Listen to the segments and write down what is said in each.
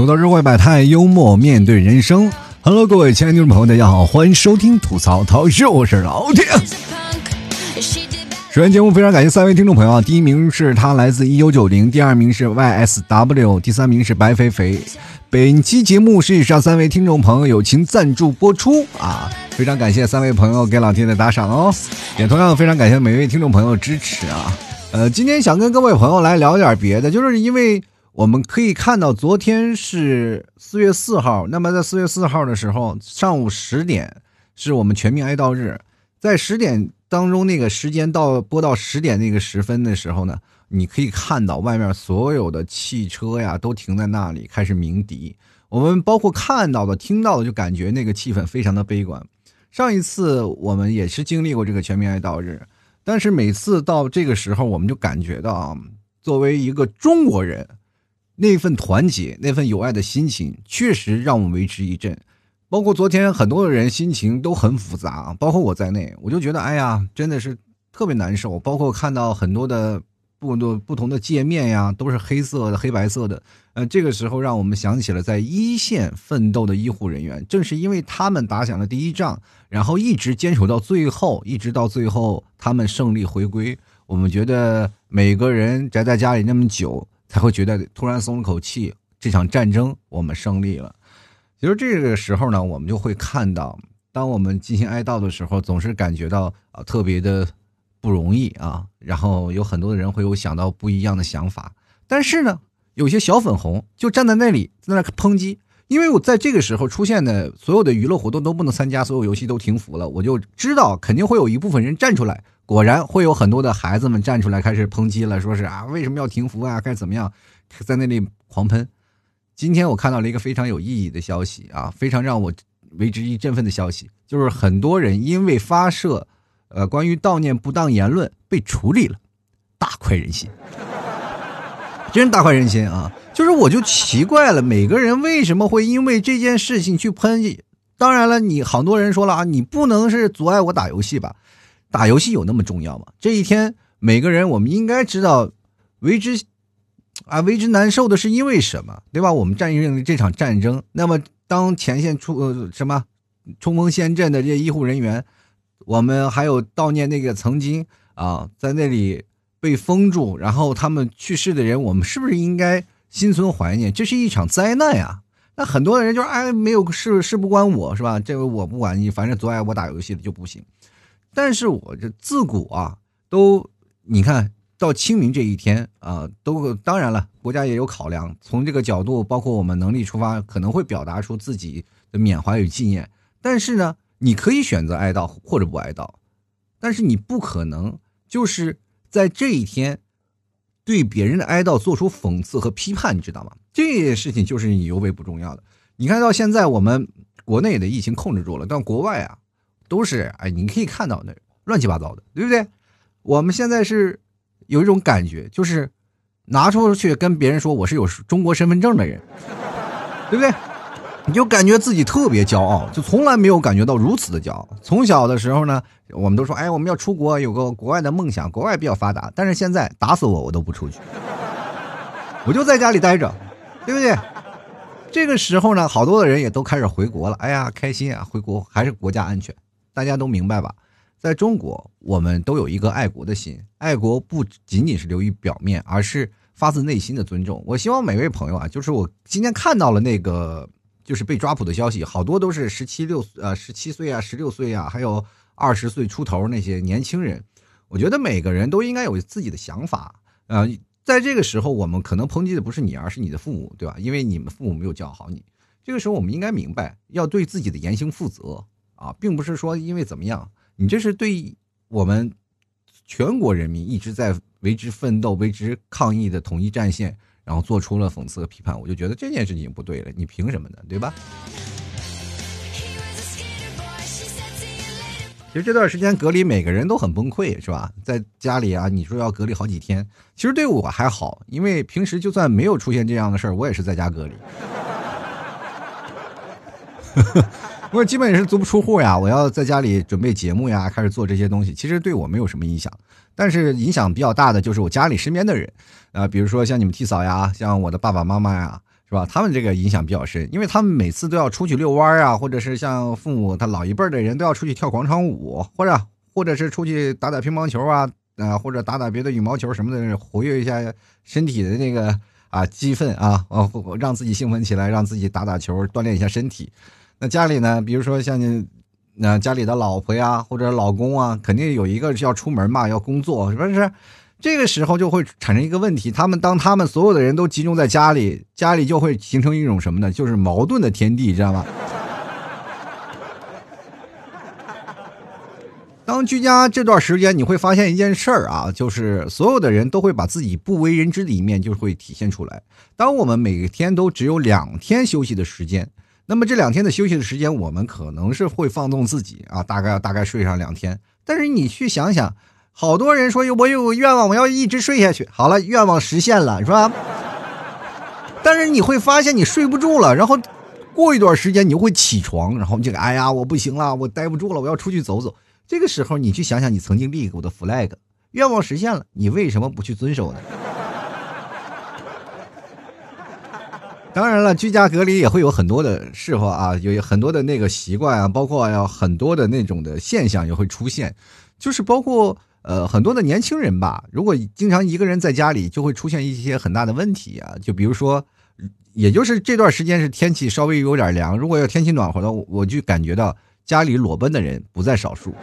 吐槽社会百态，幽默面对人生。Hello，各位亲爱的听众朋友，大家好，欢迎收听吐槽涛秀，我是老铁。首先，节目非常感谢三位听众朋友啊！第一名是他来自一九九零，第二名是 YSW，第三名是白肥肥。本期节目是以上三位听众朋友友情赞助播出啊！非常感谢三位朋友给老铁的打赏哦，也同样非常感谢每位听众朋友支持啊！呃，今天想跟各位朋友来聊点别的，就是因为我们可以看到，昨天是四月四号，那么在四月四号的时候，上午十点是我们全民哀悼日，在十点。当中那个时间到播到十点那个时分的时候呢，你可以看到外面所有的汽车呀都停在那里开始鸣笛。我们包括看到的、听到的，就感觉那个气氛非常的悲观。上一次我们也是经历过这个全民哀悼日，但是每次到这个时候，我们就感觉到啊，作为一个中国人，那份团结、那份友爱的心情，确实让我们为之一振。包括昨天很多的人心情都很复杂，包括我在内，我就觉得哎呀，真的是特别难受。包括看到很多的不多不同的界面呀，都是黑色的、黑白色的。呃，这个时候让我们想起了在一线奋斗的医护人员，正是因为他们打响了第一仗，然后一直坚守到最后，一直到最后他们胜利回归，我们觉得每个人宅在家里那么久，才会觉得突然松了口气，这场战争我们胜利了。其实这个时候呢，我们就会看到，当我们进行哀悼的时候，总是感觉到啊特别的不容易啊。然后有很多的人会有想到不一样的想法，但是呢，有些小粉红就站在那里在那抨击，因为我在这个时候出现的所有的娱乐活动都不能参加，所有游戏都停服了，我就知道肯定会有一部分人站出来，果然会有很多的孩子们站出来开始抨击了，说是啊为什么要停服啊，该怎么样，在那里狂喷。今天我看到了一个非常有意义的消息啊，非常让我为之一振奋的消息，就是很多人因为发射，呃，关于悼念不当言论被处理了，大快人心，真是大快人心啊！就是我就奇怪了，每个人为什么会因为这件事情去喷？当然了，你好多人说了啊，你不能是阻碍我打游戏吧？打游戏有那么重要吗？这一天，每个人我们应该知道为之。啊，为之难受的是因为什么，对吧？我们战胜了这场战争。那么，当前线出呃什么冲锋陷阵的这些医护人员，我们还有悼念那个曾经啊在那里被封住，然后他们去世的人，我们是不是应该心存怀念？这是一场灾难呀！那很多人就是哎，没有事，事不关我，是吧？这个我不管你，反正阻碍我打游戏的就不行。但是我这自古啊，都你看。到清明这一天啊，都当然了，国家也有考量。从这个角度，包括我们能力出发，可能会表达出自己的缅怀与纪念。但是呢，你可以选择哀悼或者不哀悼，但是你不可能就是在这一天对别人的哀悼做出讽刺和批判，你知道吗？这件事情就是你尤为不重要的。你看到现在我们国内的疫情控制住了，但国外啊，都是哎，你可以看到那乱七八糟的，对不对？我们现在是。有一种感觉，就是拿出去跟别人说我是有中国身份证的人，对不对？你就感觉自己特别骄傲，就从来没有感觉到如此的骄傲。从小的时候呢，我们都说，哎，我们要出国，有个国外的梦想，国外比较发达。但是现在打死我，我都不出去，我就在家里待着，对不对？这个时候呢，好多的人也都开始回国了，哎呀，开心啊！回国还是国家安全，大家都明白吧？在中国，我们都有一个爱国的心。爱国不仅仅是流于表面，而是发自内心的尊重。我希望每位朋友啊，就是我今天看到了那个就是被抓捕的消息，好多都是十七六呃十七岁啊、十六岁啊，还有二十岁出头那些年轻人。我觉得每个人都应该有自己的想法。呃，在这个时候，我们可能抨击的不是你，而是你的父母，对吧？因为你们父母没有教好你。这个时候，我们应该明白，要对自己的言行负责啊，并不是说因为怎么样。你这是对我们全国人民一直在为之奋斗、为之抗议的统一战线，然后做出了讽刺和批判，我就觉得这件事情不对了。你凭什么呢？对吧？其实这段时间隔离，每个人都很崩溃，是吧？在家里啊，你说要隔离好几天，其实对我还好，因为平时就算没有出现这样的事儿，我也是在家隔离。我基本也是足不出户呀，我要在家里准备节目呀，开始做这些东西，其实对我没有什么影响。但是影响比较大的就是我家里身边的人，啊，比如说像你们替嫂呀，像我的爸爸妈妈呀，是吧？他们这个影响比较深，因为他们每次都要出去遛弯啊，或者是像父母他老一辈的人都要出去跳广场舞，或者或者是出去打打乒乓球啊，啊或者打打别的羽毛球什么的，活跃一下身体的那个啊激愤啊，让自己兴奋起来，让自己打打球锻炼一下身体。那家里呢，比如说像你那家里的老婆呀，或者老公啊，肯定有一个是要出门嘛，要工作，是不是？这个时候就会产生一个问题，他们当他们所有的人都集中在家里，家里就会形成一种什么呢？就是矛盾的天地，知道吗？当居家这段时间，你会发现一件事儿啊，就是所有的人都会把自己不为人知的一面就会体现出来。当我们每天都只有两天休息的时间，那么这两天的休息的时间，我们可能是会放纵自己啊，大概大概睡上两天。但是你去想想。好多人说我有个愿望，我要一直睡下去。好了，愿望实现了，是吧？但是你会发现你睡不住了，然后过一段时间你就会起床，然后就哎呀，我不行了，我待不住了，我要出去走走。这个时候你去想想你曾经立过的 flag，愿望实现了，你为什么不去遵守呢？当然了，居家隔离也会有很多的时候啊，有很多的那个习惯啊，包括要很多的那种的现象也会出现，就是包括。呃，很多的年轻人吧，如果经常一个人在家里，就会出现一些很大的问题啊。就比如说，也就是这段时间是天气稍微有点凉，如果要天气暖和的，我就感觉到家里裸奔的人不在少数，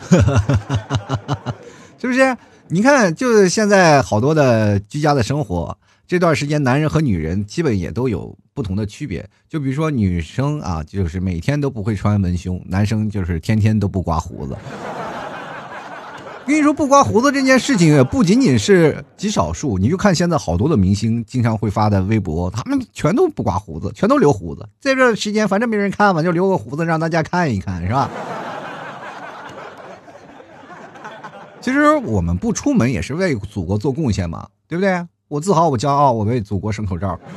哈哈哈哈哈是不是？你看，就是现在好多的居家的生活。这段时间，男人和女人基本也都有不同的区别。就比如说，女生啊，就是每天都不会穿文胸；男生就是天天都不刮胡子。跟你说，不刮胡子这件事情不仅仅是极少数。你就看现在好多的明星经常会发的微博，他们全都不刮胡子，全都留胡子。在这段时间反正没人看嘛，就留个胡子让大家看一看，是吧？其实我们不出门也是为祖国做贡献嘛，对不对？我自豪，我骄傲，我为祖国省口罩。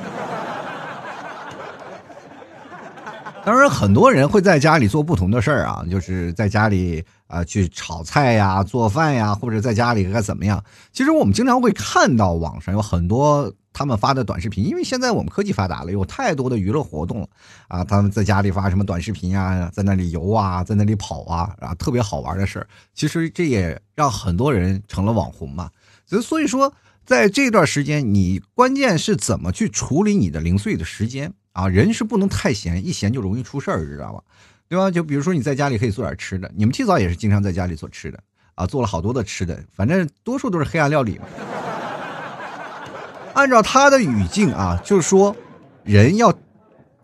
当然，很多人会在家里做不同的事儿啊，就是在家里啊去炒菜呀、做饭呀，或者在家里该怎么样。其实我们经常会看到网上有很多他们发的短视频，因为现在我们科技发达了，有太多的娱乐活动了啊。他们在家里发什么短视频啊，在那里游啊，在那里跑啊，啊，特别好玩的事儿。其实这也让很多人成了网红嘛。所以，所以说。在这段时间，你关键是怎么去处理你的零碎的时间啊？人是不能太闲，一闲就容易出事儿，知道吧？对吧？就比如说你在家里可以做点吃的，你们提早也是经常在家里做吃的啊，做了好多的吃的，反正多数都是黑暗料理嘛。按照他的语境啊，就是说人要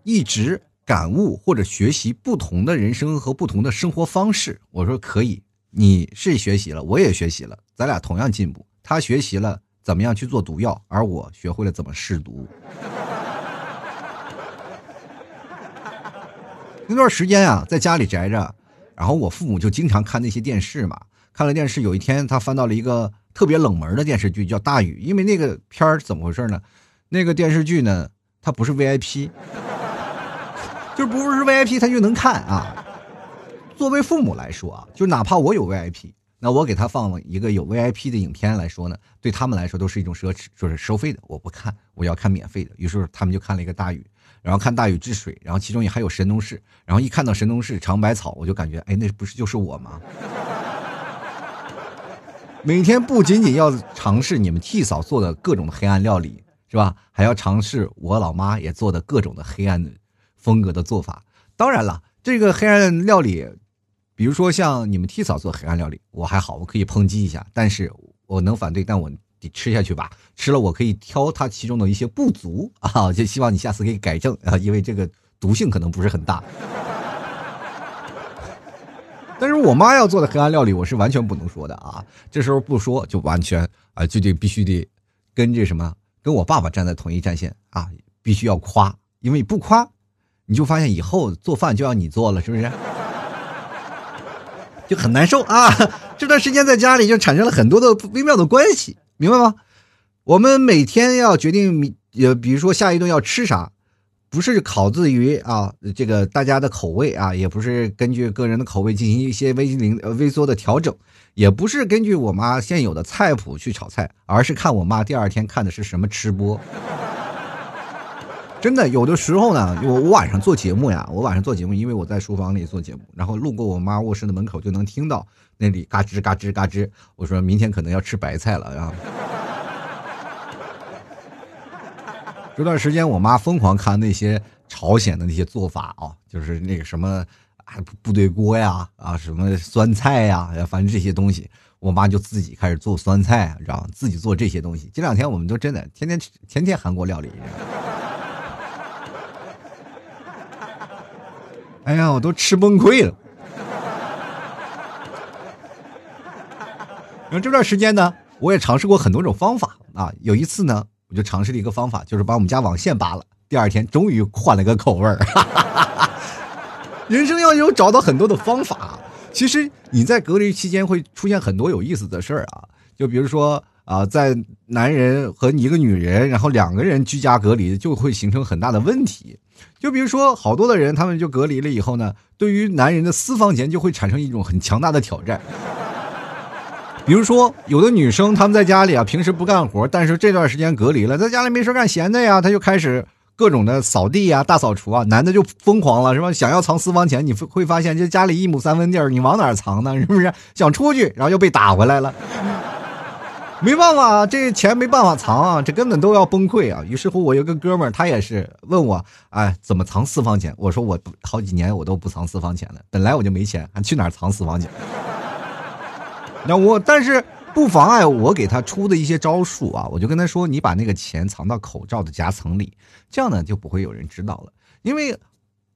一直感悟或者学习不同的人生和不同的生活方式。我说可以，你是学习了，我也学习了，咱俩同样进步。他学习了。怎么样去做毒药？而我学会了怎么试毒。那段时间啊，在家里宅着，然后我父母就经常看那些电视嘛。看了电视，有一天他翻到了一个特别冷门的电视剧，叫《大禹》。因为那个片儿怎么回事呢？那个电视剧呢，它不是 VIP，就不是 VIP，他就能看啊。作为父母来说啊，就哪怕我有 VIP。那我给他放了一个有 VIP 的影片来说呢，对他们来说都是一种奢侈，说是收费的，我不看，我要看免费的。于是他们就看了一个大禹，然后看大禹治水，然后其中也还有神农氏，然后一看到神农氏尝百草，我就感觉，哎，那不是就是我吗？每天不仅仅要尝试你们替嫂做的各种的黑暗料理，是吧？还要尝试我老妈也做的各种的黑暗的风格的做法。当然了，这个黑暗料理。比如说像你们替嫂做黑暗料理，我还好，我可以抨击一下，但是我能反对，但我得吃下去吧。吃了我可以挑它其中的一些不足啊，就希望你下次可以改正啊，因为这个毒性可能不是很大。但是我妈要做的黑暗料理，我是完全不能说的啊。这时候不说就完全啊，就得必须得跟这什么，跟我爸爸站在同一战线啊，必须要夸，因为不夸，你就发现以后做饭就要你做了，是不是？就很难受啊！这段时间在家里就产生了很多的微妙的关系，明白吗？我们每天要决定，呃，比如说下一顿要吃啥，不是考自于啊这个大家的口味啊，也不是根据个人的口味进行一些微零微缩的调整，也不是根据我妈现有的菜谱去炒菜，而是看我妈第二天看的是什么吃播。真的，有的时候呢，我我晚上做节目呀，我晚上做节目，因为我在书房里做节目，然后路过我妈卧室的门口，就能听到那里嘎吱嘎吱嘎吱。我说明天可能要吃白菜了啊。这段时间，我妈疯狂看那些朝鲜的那些做法啊，就是那个什么啊部队锅呀，啊什么酸菜呀，反正这些东西，我妈就自己开始做酸菜，知道吗？自己做这些东西。这两天我们都真的天天天天韩国料理。哎呀，我都吃崩溃了。然后这段时间呢，我也尝试过很多种方法啊。有一次呢，我就尝试了一个方法，就是把我们家网线拔了。第二天，终于换了个口味儿。人生要有找到很多的方法。其实你在隔离期间会出现很多有意思的事儿啊，就比如说啊，在男人和一个女人，然后两个人居家隔离，就会形成很大的问题。就比如说，好多的人，他们就隔离了以后呢，对于男人的私房钱就会产生一种很强大的挑战。比如说，有的女生她们在家里啊，平时不干活，但是这段时间隔离了，在家里没事干，闲的呀，她就开始各种的扫地呀、大扫除啊。男的就疯狂了，是吧？想要藏私房钱，你会发现这家里一亩三分地儿，你往哪藏呢？是不是？想出去，然后又被打回来了。没办法，这钱没办法藏啊，这根本都要崩溃啊！于是乎，我有个哥们儿，他也是问我，哎，怎么藏私房钱？我说我好几年我都不藏私房钱了，本来我就没钱，还去哪儿藏私房钱？那我但是不妨碍我给他出的一些招数啊，我就跟他说，你把那个钱藏到口罩的夹层里，这样呢就不会有人知道了，因为。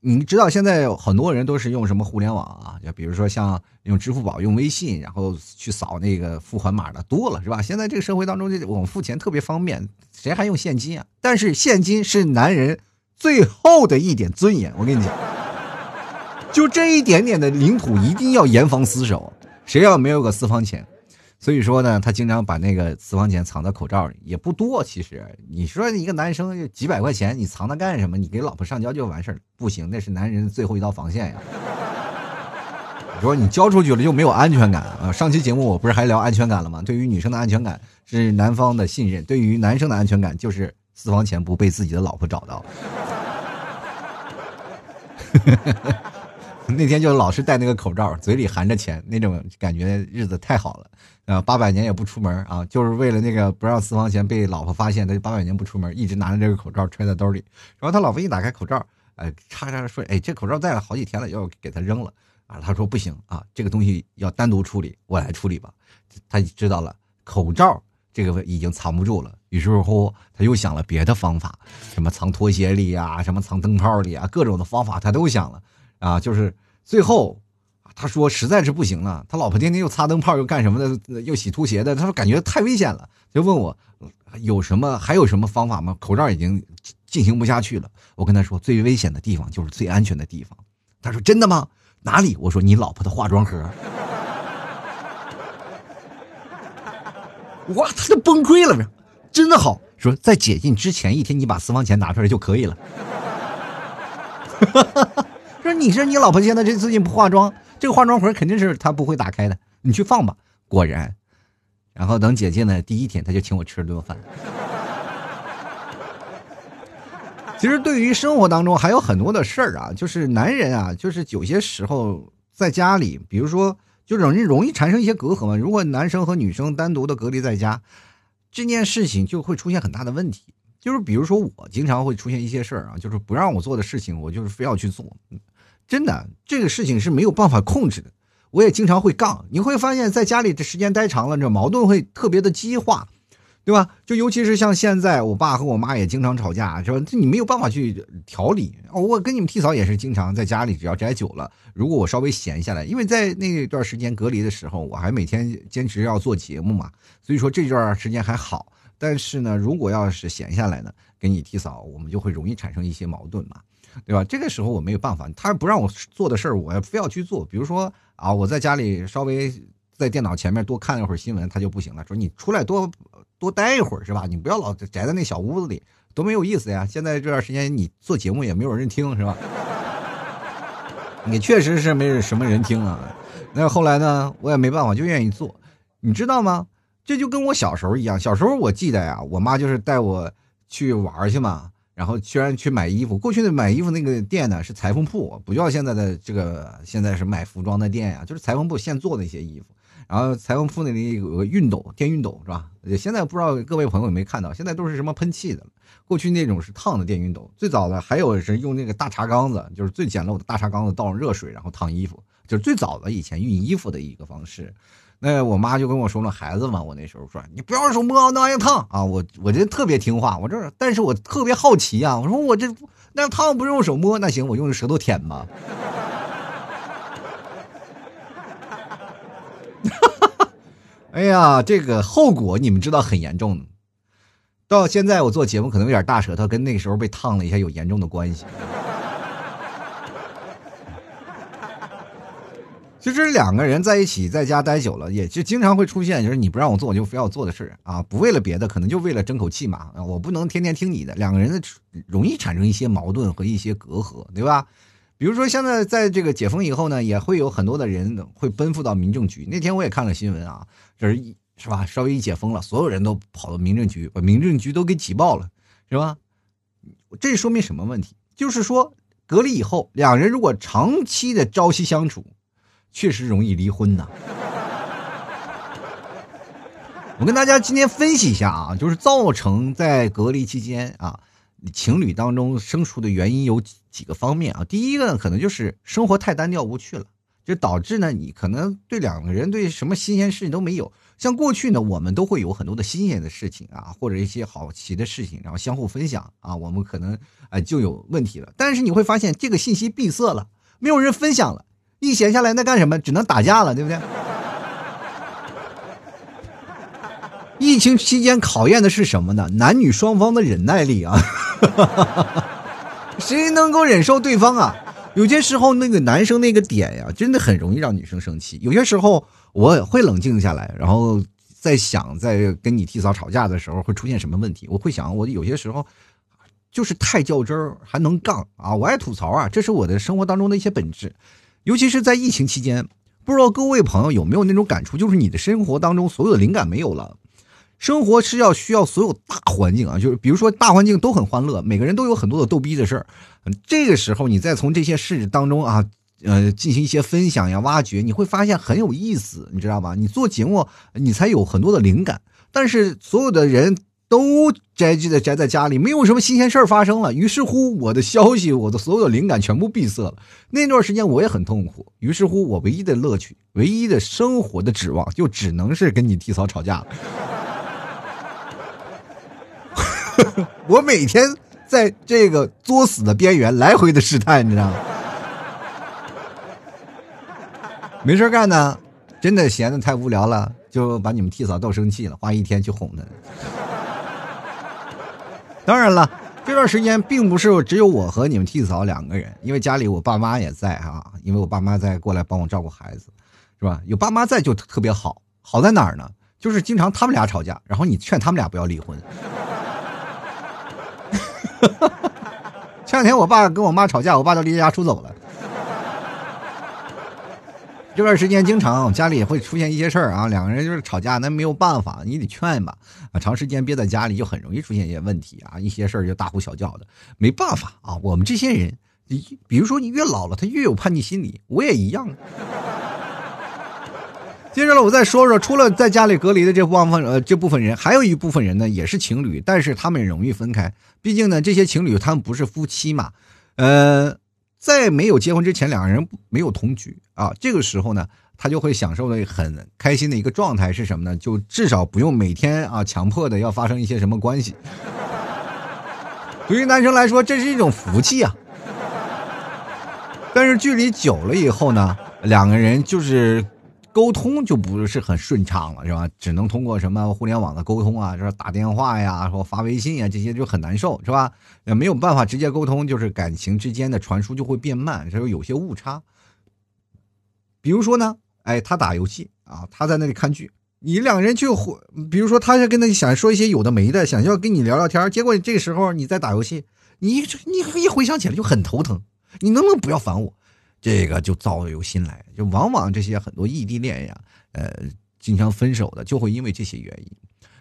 你知道现在很多人都是用什么互联网啊？就比如说像用支付宝、用微信，然后去扫那个付款码的多了，是吧？现在这个社会当中，这我们付钱特别方便，谁还用现金啊？但是现金是男人最后的一点尊严，我跟你讲，就这一点点的领土一定要严防死守，谁要没有个私房钱？所以说呢，他经常把那个私房钱藏在口罩里，也不多。其实你说一个男生几百块钱，你藏它干什么？你给老婆上交就完事儿不行，那是男人最后一道防线呀。你说你交出去了就没有安全感啊？上期节目我不是还聊安全感了吗？对于女生的安全感是男方的信任，对于男生的安全感就是私房钱不被自己的老婆找到。那天就老是戴那个口罩，嘴里含着钱，那种感觉日子太好了。啊，八百年也不出门啊，就是为了那个不让私房钱被老婆发现，他就八百年不出门，一直拿着这个口罩揣在兜里。然后他老婆一打开口罩，哎，叉叉说：“哎，这口罩戴了好几天了，要给他扔了。”啊，他说：“不行啊，这个东西要单独处理，我来处理吧。”他知道了，口罩这个已经藏不住了。于是乎，他又想了别的方法，什么藏拖鞋里呀，什么藏灯泡里啊，各种的方法他都想了。啊，就是最后。他说实在是不行了，他老婆天天又擦灯泡又干什么的，又洗拖鞋的。他说感觉太危险了，就问我有什么还有什么方法吗？口罩已经进行不下去了。我跟他说最危险的地方就是最安全的地方。他说真的吗？哪里？我说你老婆的化妆盒。哇，他就崩溃了，真的好。说在解禁之前一天，你把私房钱拿出来就可以了。说你说你老婆现在这最近不化妆。这个化妆盒肯定是他不会打开的，你去放吧。果然，然后等姐姐呢第一天，他就请我吃了顿饭。其实，对于生活当中还有很多的事儿啊，就是男人啊，就是有些时候在家里，比如说，就容易容易产生一些隔阂嘛。如果男生和女生单独的隔离在家，这件事情就会出现很大的问题。就是比如说，我经常会出现一些事儿啊，就是不让我做的事情，我就是非要去做。真的，这个事情是没有办法控制的。我也经常会杠，你会发现在家里的时间待长了，这矛盾会特别的激化，对吧？就尤其是像现在，我爸和我妈也经常吵架，是吧？你没有办法去调理。我跟你们替嫂也是经常在家里，只要宅久了，如果我稍微闲下来，因为在那段时间隔离的时候，我还每天坚持要做节目嘛，所以说这段时间还好。但是呢，如果要是闲下来呢，跟你替嫂，我们就会容易产生一些矛盾嘛。对吧？这个时候我没有办法，他不让我做的事儿，我非要去做。比如说啊，我在家里稍微在电脑前面多看一会儿新闻，他就不行了。说你出来多多待一会儿是吧？你不要老宅在那小屋子里，多没有意思呀！现在这段时间你做节目也没有人听是吧？你确实是没什么人听啊。那后来呢，我也没办法，就愿意做。你知道吗？这就跟我小时候一样。小时候我记得呀，我妈就是带我去玩去嘛。然后居然去买衣服，过去的买衣服那个店呢是裁缝铺，不叫现在的这个现在是买服装的店呀，就是裁缝铺现做的一些衣服。然后裁缝铺那里有个熨斗，电熨斗是吧？现在不知道各位朋友有没有看到，现在都是什么喷气的，过去那种是烫的电熨斗。最早的还有是用那个大茶缸子，就是最简陋的大茶缸子倒上热水，然后烫衣服，就是最早的以前熨衣服的一个方式。那我妈就跟我说了，孩子嘛，我那时候说你不要手摸那玩意烫啊！我我这特别听话，我这但是我特别好奇啊！我说我这那烫不用手摸，那行，我用舌头舔吧。哎呀，这个后果你们知道很严重。到现在我做节目可能有点大舌头，跟那个时候被烫了一下有严重的关系。其实两个人在一起，在家待久了，也就经常会出现，就是你不让我做，我就非要做的事啊，不为了别的，可能就为了争口气嘛。我不能天天听你的，两个人的容易产生一些矛盾和一些隔阂，对吧？比如说现在在这个解封以后呢，也会有很多的人会奔赴到民政局。那天我也看了新闻啊，这是是吧？稍微一解封了，所有人都跑到民政局，把民政局都给挤爆了，是吧？这说明什么问题？就是说隔离以后，两人如果长期的朝夕相处。确实容易离婚呐！我跟大家今天分析一下啊，就是造成在隔离期间啊，情侣当中生疏的原因有几个方面啊。第一个呢，可能就是生活太单调无趣了，就导致呢你可能对两个人对什么新鲜事情都没有。像过去呢，我们都会有很多的新鲜的事情啊，或者一些好奇的事情，然后相互分享啊，我们可能哎就有问题了。但是你会发现这个信息闭塞了，没有人分享了。一闲下来，那干什么？只能打架了，对不对？疫情期间考验的是什么呢？男女双方的忍耐力啊！谁能够忍受对方啊？有些时候，那个男生那个点呀，真的很容易让女生生气。有些时候，我会冷静下来，然后在想，在跟你替嫂吵架的时候会出现什么问题。我会想，我有些时候就是太较真儿，还能杠啊！我爱吐槽啊，这是我的生活当中的一些本质。尤其是在疫情期间，不知道各位朋友有没有那种感触，就是你的生活当中所有的灵感没有了，生活是要需要所有大环境啊，就是比如说大环境都很欢乐，每个人都有很多的逗逼的事儿，这个时候你再从这些事当中啊，呃，进行一些分享呀、挖掘，你会发现很有意思，你知道吧？你做节目，你才有很多的灵感，但是所有的人。都宅居在宅在家里，没有什么新鲜事儿发生了。于是乎，我的消息，我的所有的灵感全部闭塞了。那段时间我也很痛苦。于是乎，我唯一的乐趣，唯一的生活的指望，就只能是跟你替嫂吵架了。我每天在这个作死的边缘来回的试探，你知道吗？没事干呢，真的闲的太无聊了，就把你们替嫂逗生气了，花一天去哄她。当然了，这段时间并不是只有我和你们替嫂两个人，因为家里我爸妈也在啊，因为我爸妈在过来帮我照顾孩子，是吧？有爸妈在就特别好，好在哪儿呢？就是经常他们俩吵架，然后你劝他们俩不要离婚。前两天我爸跟我妈吵架，我爸都离家出走了。这段时间经常家里也会出现一些事儿啊，两个人就是吵架，那没有办法，你得劝吧。啊，长时间憋在家里就很容易出现一些问题啊，一些事儿就大呼小叫的，没办法啊。我们这些人，你比如说你越老了，他越有叛逆心理，我也一样。接着了，我再说说，除了在家里隔离的这部分呃这部分人，还有一部分人呢，也是情侣，但是他们容易分开，毕竟呢，这些情侣他们不是夫妻嘛，呃。在没有结婚之前，两个人没有同居啊，这个时候呢，他就会享受的很开心的一个状态是什么呢？就至少不用每天啊强迫的要发生一些什么关系。对于男生来说，这是一种福气啊。但是距离久了以后呢，两个人就是。沟通就不是很顺畅了，是吧？只能通过什么互联网的沟通啊，说打电话呀，说发微信呀，这些就很难受，是吧？也没有办法直接沟通，就是感情之间的传输就会变慢，就有些误差。比如说呢，哎，他打游戏啊，他在那里看剧，你两个人就比如说他是跟他想说一些有的没的，想要跟你聊聊天，结果这时候你在打游戏，你你一回想起来就很头疼，你能不能不要烦我？这个就造有心来，就往往这些很多异地恋呀，呃，经常分手的就会因为这些原因。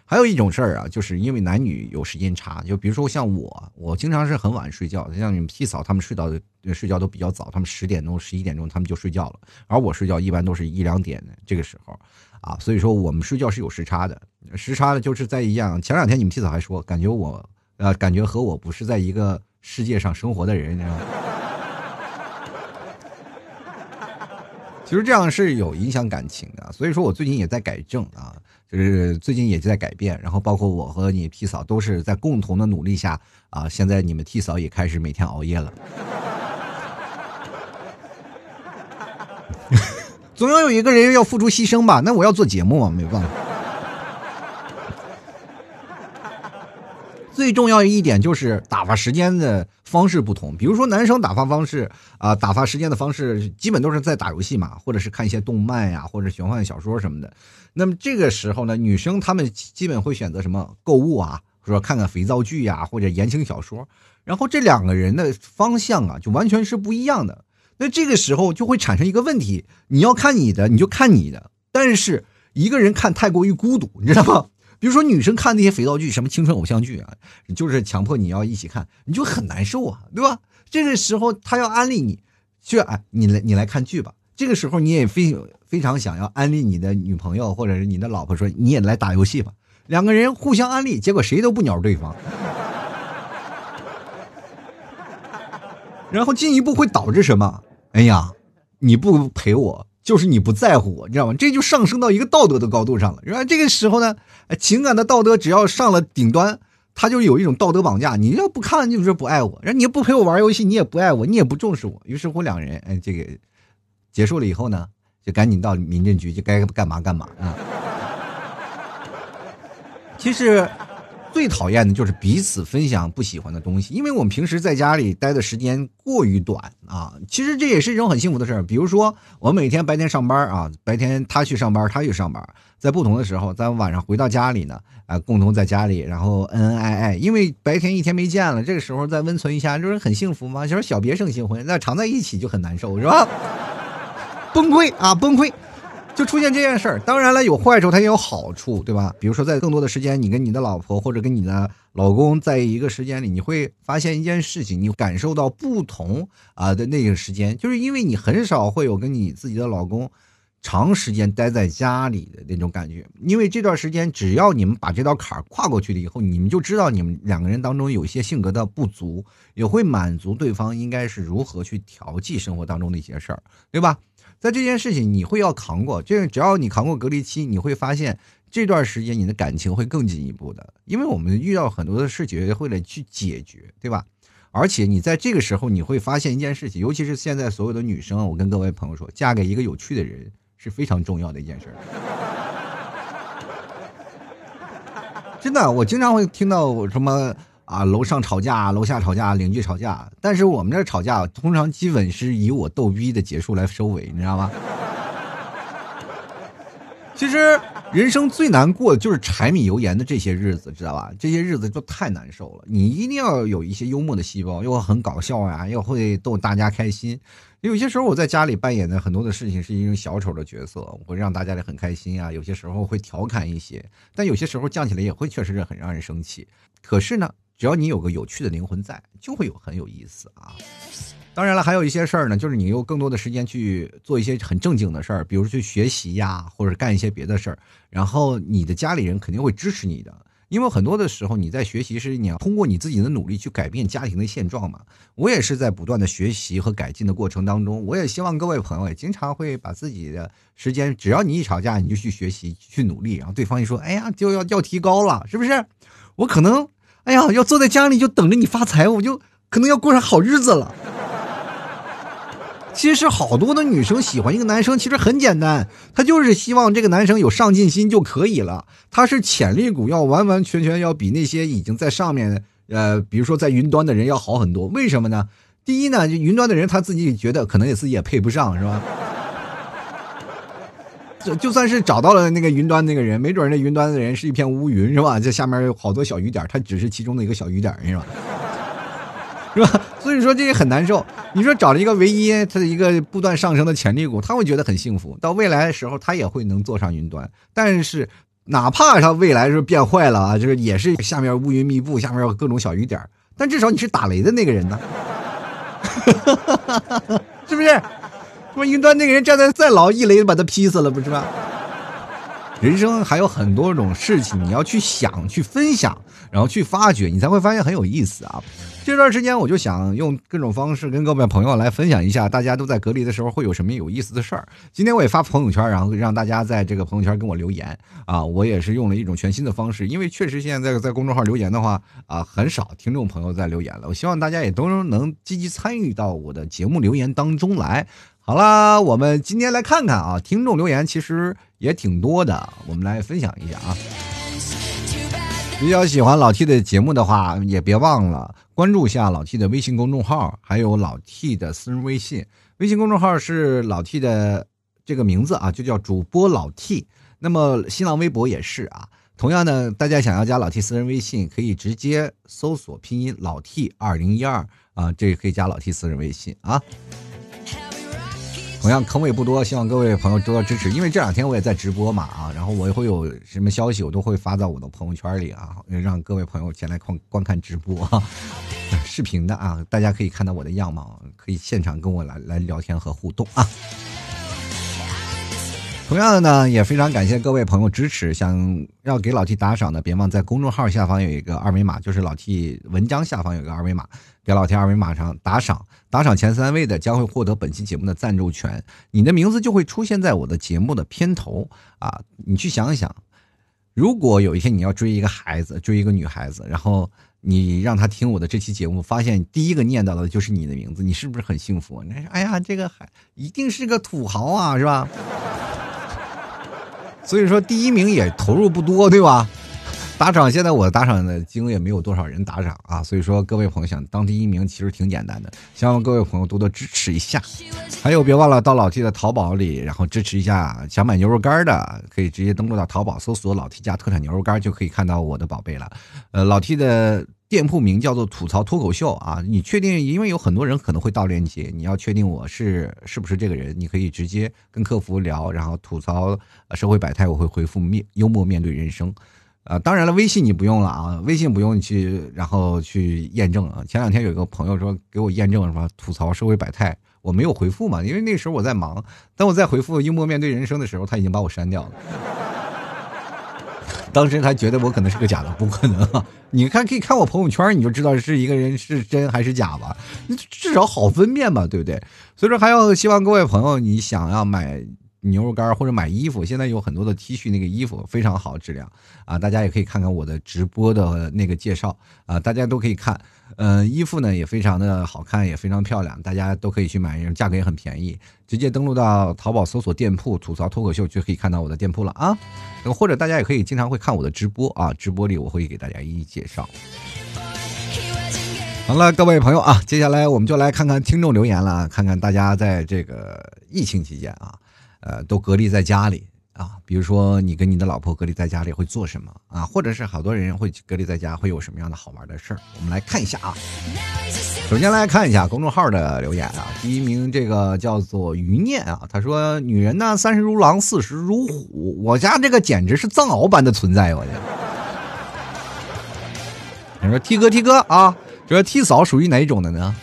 还有一种事儿啊，就是因为男女有时间差，就比如说像我，我经常是很晚睡觉，像你们屁嫂他们睡到睡觉都比较早，他们十点钟、十一点钟他们就睡觉了，而我睡觉一般都是一两点这个时候，啊，所以说我们睡觉是有时差的，时差的就是在一样。前两天你们屁嫂还说，感觉我呃，感觉和我不是在一个世界上生活的人，你知道吗？其实这样是有影响感情的，所以说我最近也在改正啊。就是最近也在改变，然后包括我和你替嫂都是在共同的努力下啊，现在你们替嫂也开始每天熬夜了。总要有一个人要付出牺牲吧？那我要做节目啊，没办法。最重要一点就是打发时间的方式不同，比如说男生打发方式啊，打发时间的方式基本都是在打游戏嘛，或者是看一些动漫呀，或者玄幻小说什么的。那么这个时候呢，女生她们基本会选择什么购物啊，说看看肥皂剧呀，或者言情小说。然后这两个人的方向啊，就完全是不一样的。那这个时候就会产生一个问题：你要看你的，你就看你的；但是一个人看太过于孤独，你知道吗？比如说女生看那些肥皂剧，什么青春偶像剧啊，就是强迫你要一起看，你就很难受啊，对吧？这个时候他要安利你，就哎，你来你来看剧吧。这个时候你也非非常想要安利你的女朋友或者是你的老婆，说你也来打游戏吧。两个人互相安利，结果谁都不鸟对方，然后进一步会导致什么？哎呀，你不陪我。就是你不在乎我，你知道吗？这就上升到一个道德的高度上了。然后这个时候呢，情感的道德只要上了顶端，他就有一种道德绑架。你要不看，就是不爱我；然后你不陪我玩游戏，你也不爱我，你也不重视我。于是乎，两人哎，这个结束了以后呢，就赶紧到民政局，就该干嘛干嘛啊。其实。最讨厌的就是彼此分享不喜欢的东西，因为我们平时在家里待的时间过于短啊。其实这也是一种很幸福的事儿。比如说，我每天白天上班啊，白天他去上班，他去上班，在不同的时候，在晚上回到家里呢，啊，共同在家里，然后恩恩爱爱。因为白天一天没见了，这个时候再温存一下，就是很幸福吗？就是小别胜新婚，那常在一起就很难受，是吧？崩溃啊，崩溃。就出现这件事儿，当然了，有坏处，它也有好处，对吧？比如说，在更多的时间，你跟你的老婆或者跟你的老公在一个时间里，你会发现一件事情，你感受到不同啊的那个时间，就是因为你很少会有跟你自己的老公长时间待在家里的那种感觉，因为这段时间，只要你们把这道坎儿跨过去了以后，你们就知道你们两个人当中有一些性格的不足，也会满足对方应该是如何去调剂生活当中的一些事儿，对吧？在这件事情，你会要扛过，这只要你扛过隔离期，你会发现这段时间你的感情会更进一步的，因为我们遇到很多的事情会来去解决，对吧？而且你在这个时候，你会发现一件事情，尤其是现在所有的女生，我跟各位朋友说，嫁给一个有趣的人是非常重要的一件事。真的，我经常会听到什么。啊，楼上吵架，楼下吵架，邻居吵架，但是我们这吵架通常基本是以我逗逼的结束来收尾，你知道吗？其实人生最难过的就是柴米油盐的这些日子，知道吧？这些日子就太难受了。你一定要有一些幽默的细胞，又很搞笑呀，又会逗大家开心。有些时候我在家里扮演的很多的事情是一种小丑的角色，我会让大家很开心啊。有些时候会调侃一些，但有些时候犟起来也会确实是很让人生气。可是呢？只要你有个有趣的灵魂在，就会有很有意思啊！当然了，还有一些事儿呢，就是你用更多的时间去做一些很正经的事儿，比如去学习呀，或者干一些别的事儿。然后你的家里人肯定会支持你的，因为很多的时候你在学习时，你要通过你自己的努力去改变家庭的现状嘛。我也是在不断的学习和改进的过程当中，我也希望各位朋友也经常会把自己的时间，只要你一吵架，你就去学习去努力，然后对方一说，哎呀，就要要提高了，是不是？我可能。哎呀，要坐在家里就等着你发财，我就可能要过上好日子了。其实好多的女生喜欢一个男生，其实很简单，她就是希望这个男生有上进心就可以了。他是潜力股，要完完全全要比那些已经在上面，呃，比如说在云端的人要好很多。为什么呢？第一呢，就云端的人他自己觉得可能也自己也配不上，是吧？就算是找到了那个云端那个人，没准那云端的人是一片乌云，是吧？这下面有好多小雨点，他只是其中的一个小雨点，是吧？是吧？所以说这也很难受。你说找了一个唯一他的一个不断上升的潜力股，他会觉得很幸福。到未来的时候，他也会能坐上云端。但是，哪怕他未来是变坏了啊，就是也是下面乌云密布，下面有各种小雨点，但至少你是打雷的那个人呢，是不是？说云端那个人站在再牢，一雷把他劈死了，不是吧？人生还有很多种事情，你要去想、去分享，然后去发掘，你才会发现很有意思啊。这段时间我就想用各种方式跟各位朋友来分享一下，大家都在隔离的时候会有什么有意思的事儿。今天我也发朋友圈，然后让大家在这个朋友圈跟我留言啊。我也是用了一种全新的方式，因为确实现在在公众号留言的话啊，很少听众朋友在留言了。我希望大家也都能积极参与到我的节目留言当中来。好啦，我们今天来看看啊，听众留言其实也挺多的，我们来分享一下啊。比较喜欢老 T 的节目的话，也别忘了关注一下老 T 的微信公众号，还有老 T 的私人微信。微信公众号是老 T 的这个名字啊，就叫主播老 T。那么新浪微博也是啊。同样呢，大家想要加老 T 私人微信，可以直接搜索拼音老 T 二零一二啊，这也可以加老 T 私人微信啊。同样坑位不多，希望各位朋友多多支持。因为这两天我也在直播嘛啊，然后我也会有什么消息，我都会发到我的朋友圈里啊，让各位朋友前来观观看直播，视频的啊，大家可以看到我的样貌，可以现场跟我来来聊天和互动啊。同样的呢，也非常感谢各位朋友支持。想要给老 T 打赏的，别忘在公众号下方有一个二维码，就是老 T 文章下方有个二维码，给老 T 二维码上打赏。打赏前三位的将会获得本期节目的赞助权，你的名字就会出现在我的节目的片头啊！你去想想，如果有一天你要追一个孩子，追一个女孩子，然后你让他听我的这期节目，发现第一个念叨的就是你的名字，你是不是很幸福？你说，哎呀，这个孩一定是个土豪啊，是吧？所以说，第一名也投入不多，对吧？打赏现在我打赏的金额也没有多少人打赏啊，所以说各位朋友想当第一名其实挺简单的，希望各位朋友多多支持一下。还有别忘了到老 T 的淘宝里，然后支持一下。想买牛肉干的可以直接登录到淘宝搜索老 T 家特产牛肉干，就可以看到我的宝贝了。呃，老 T 的店铺名叫做吐槽脱口秀啊，你确定？因为有很多人可能会盗链接，你要确定我是是不是这个人，你可以直接跟客服聊，然后吐槽社会百态，我会回复面幽默面对人生。啊，当然了，微信你不用了啊，微信不用去，然后去验证啊。前两天有一个朋友说给我验证，什么吐槽社会百态，我没有回复嘛，因为那时候我在忙。当我再回复幽默面对人生的时候，他已经把我删掉了。当时他觉得我可能是个假的，不可能。你看，可以看我朋友圈，你就知道是一个人是真还是假吧。至少好分辨吧，对不对？所以说，还要希望各位朋友，你想要买。牛肉干或者买衣服，现在有很多的 T 恤，那个衣服非常好质量啊！大家也可以看看我的直播的那个介绍啊，大家都可以看。嗯，衣服呢也非常的好看，也非常漂亮，大家都可以去买，价格也很便宜。直接登录到淘宝搜索店铺“吐槽脱口秀”就可以看到我的店铺了啊！或者大家也可以经常会看我的直播啊，直播里我会给大家一一介绍。好了，各位朋友啊，接下来我们就来看看听众留言了，看看大家在这个疫情期间啊。呃，都隔离在家里啊，比如说你跟你的老婆隔离在家里会做什么啊？或者是好多人会隔离在家会有什么样的好玩的事儿？我们来看一下啊。首先来看一下公众号的留言啊，第一名这个叫做余念啊，他说：“女人呢，三十如狼，四十如虎，我家这个简直是藏獒般的存在，我觉得。”你说 T 哥 T 哥啊，这个 T 嫂属于哪一种的呢？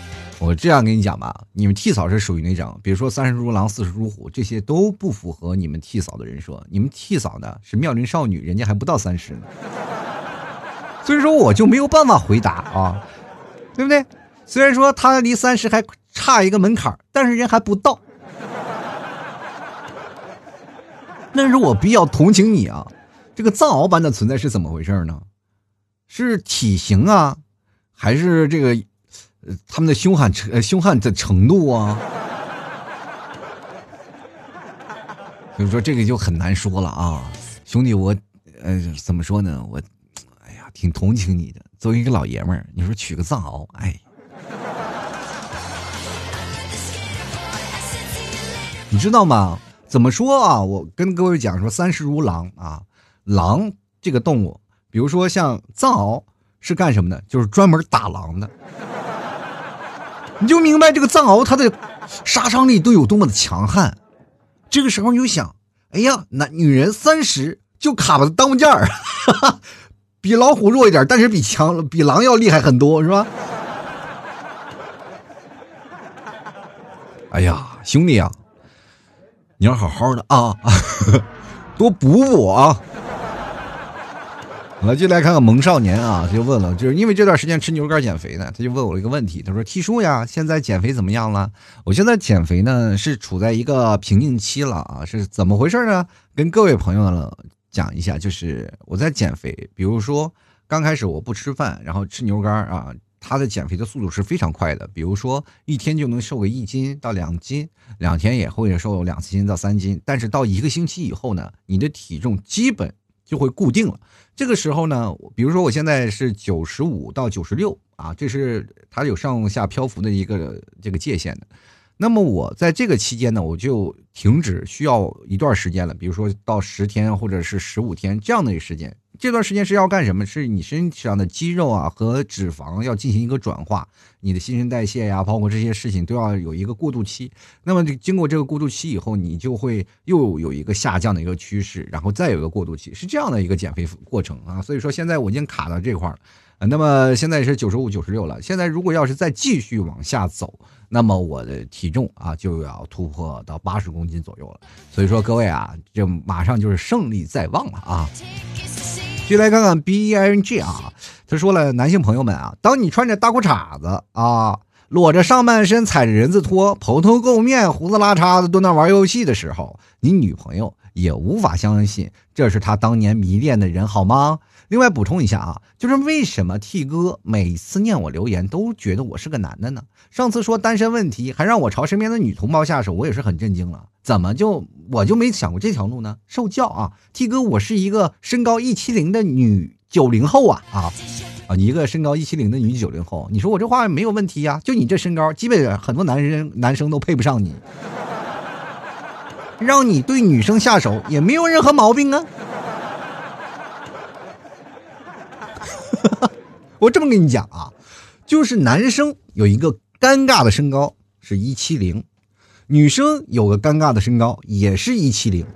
我这样跟你讲吧，你们替嫂是属于那种，比如说三十如狼，四十如虎，这些都不符合你们替嫂的人设。你们替嫂呢是妙龄少女，人家还不到三十呢，所以说我就没有办法回答啊，对不对？虽然说他离三十还差一个门槛，但是人还不到。但是我比较同情你啊，这个藏獒般的存在是怎么回事呢？是体型啊，还是这个？他们的凶悍程凶悍的程度啊，所 以说这个就很难说了啊，兄弟，我呃怎么说呢？我哎呀，挺同情你的。作为一个老爷们儿，你说娶个藏獒，哎，你知道吗？怎么说啊？我跟各位讲说，三十如狼啊，狼这个动物，比如说像藏獒是干什么的？就是专门打狼的。你就明白这个藏獒它的杀伤力都有多么的强悍。这个时候你就想，哎呀，那女人三十就卡在当间儿，比老虎弱一点，但是比强比狼要厉害很多，是吧？哎呀，兄弟啊，你要好好的啊，多补补啊！好了，就来看看萌少年啊，他就问了，就是因为这段时间吃牛肉干减肥呢，他就问我一个问题，他说：“T 叔呀，现在减肥怎么样了？”我现在减肥呢是处在一个瓶颈期了啊，是怎么回事呢？跟各位朋友呢讲一下，就是我在减肥，比如说刚开始我不吃饭，然后吃牛肉干啊。他的减肥的速度是非常快的，比如说一天就能瘦个一斤到两斤，两天也会瘦两斤到三斤。但是到一个星期以后呢，你的体重基本就会固定了。这个时候呢，比如说我现在是九十五到九十六啊，这是它有上下漂浮的一个这个界限的。那么我在这个期间呢，我就停止需要一段时间了，比如说到十天或者是十五天这样的一个时间。这段时间是要干什么？是你身体上的肌肉啊和脂肪要进行一个转化，你的新陈代谢呀，包括这些事情都要有一个过渡期。那么经过这个过渡期以后，你就会又有一个下降的一个趋势，然后再有一个过渡期，是这样的一个减肥过程啊。所以说现在我已经卡到这块了，那么现在是九十五、九十六了。现在如果要是再继续往下走，那么我的体重啊就要突破到八十公斤左右了。所以说各位啊，这马上就是胜利在望了啊！就来看看 B E I N G 啊，他说了，男性朋友们啊，当你穿着大裤衩子啊，裸着上半身，踩着人字拖，蓬头垢面，胡子拉碴的蹲那玩游戏的时候，你女朋友也无法相信这是他当年迷恋的人，好吗？另外补充一下啊，就是为什么 T 哥每次念我留言都觉得我是个男的呢？上次说单身问题，还让我朝身边的女同胞下手，我也是很震惊了。怎么就我就没想过这条路呢？受教啊，T 哥，我是一个身高一七零的女九零后啊啊啊！你一个身高一七零的女九零后，你说我这话没有问题呀？就你这身高，基本很多男人男生都配不上你，让你对女生下手也没有任何毛病啊。我这么跟你讲啊，就是男生有一个尴尬的身高是一七零，女生有个尴尬的身高也是一七零。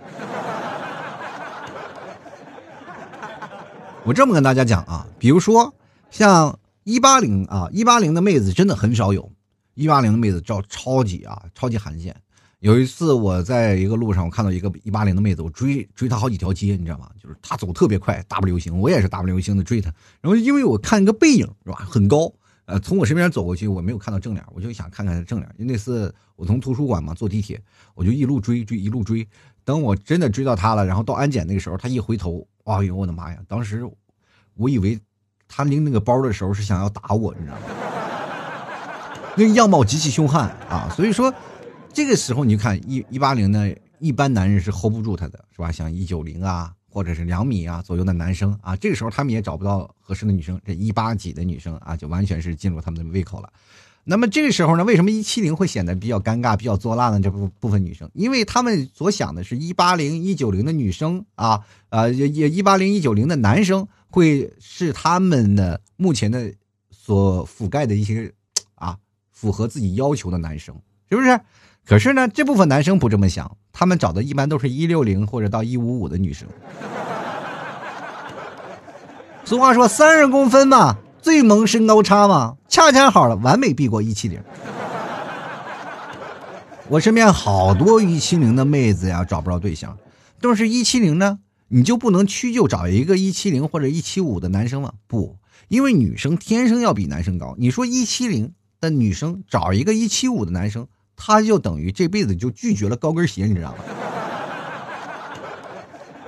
我这么跟大家讲啊，比如说像一八零啊，一八零的妹子真的很少有，一八零的妹子超超级啊，超级罕见。有一次我在一个路上，我看到一个一八零的妹子，我追追她好几条街，你知道吗？就是她走特别快，W 型，我也是 W 型的追她。然后因为我看一个背影是吧，很高，呃，从我身边走过去，我没有看到正脸，我就想看看正脸。因为那次我从图书馆嘛坐地铁，我就一路追追一路追，等我真的追到她了，然后到安检那个时候，她一回头，哎呦我的妈呀！当时我以为她拎那个包的时候是想要打我，你知道吗？那个样貌极其凶悍啊，所以说。这个时候你就看一一八零呢，一般男人是 hold 不住他的，是吧？像一九零啊，或者是两米啊左右的男生啊，这个时候他们也找不到合适的女生，这一八几的女生啊，就完全是进入他们的胃口了。那么这个时候呢，为什么一七零会显得比较尴尬、比较作辣呢？这部部分女生，因为他们所想的是一八零、一九零的女生啊，呃，也也一八零、一九零的男生会是他们的目前的所覆盖的一些啊，符合自己要求的男生，是不是？可是呢，这部分男生不这么想，他们找的一般都是一六零或者到一五五的女生。俗话说三十公分嘛，最萌身高差嘛，恰恰好了，完美避过一七零。我身边好多一七零的妹子呀，找不着对象，都是一七零呢，你就不能屈就找一个一七零或者一七五的男生吗？不，因为女生天生要比男生高。你说一七零的女生找一个一七五的男生？他就等于这辈子就拒绝了高跟鞋，你知道吗？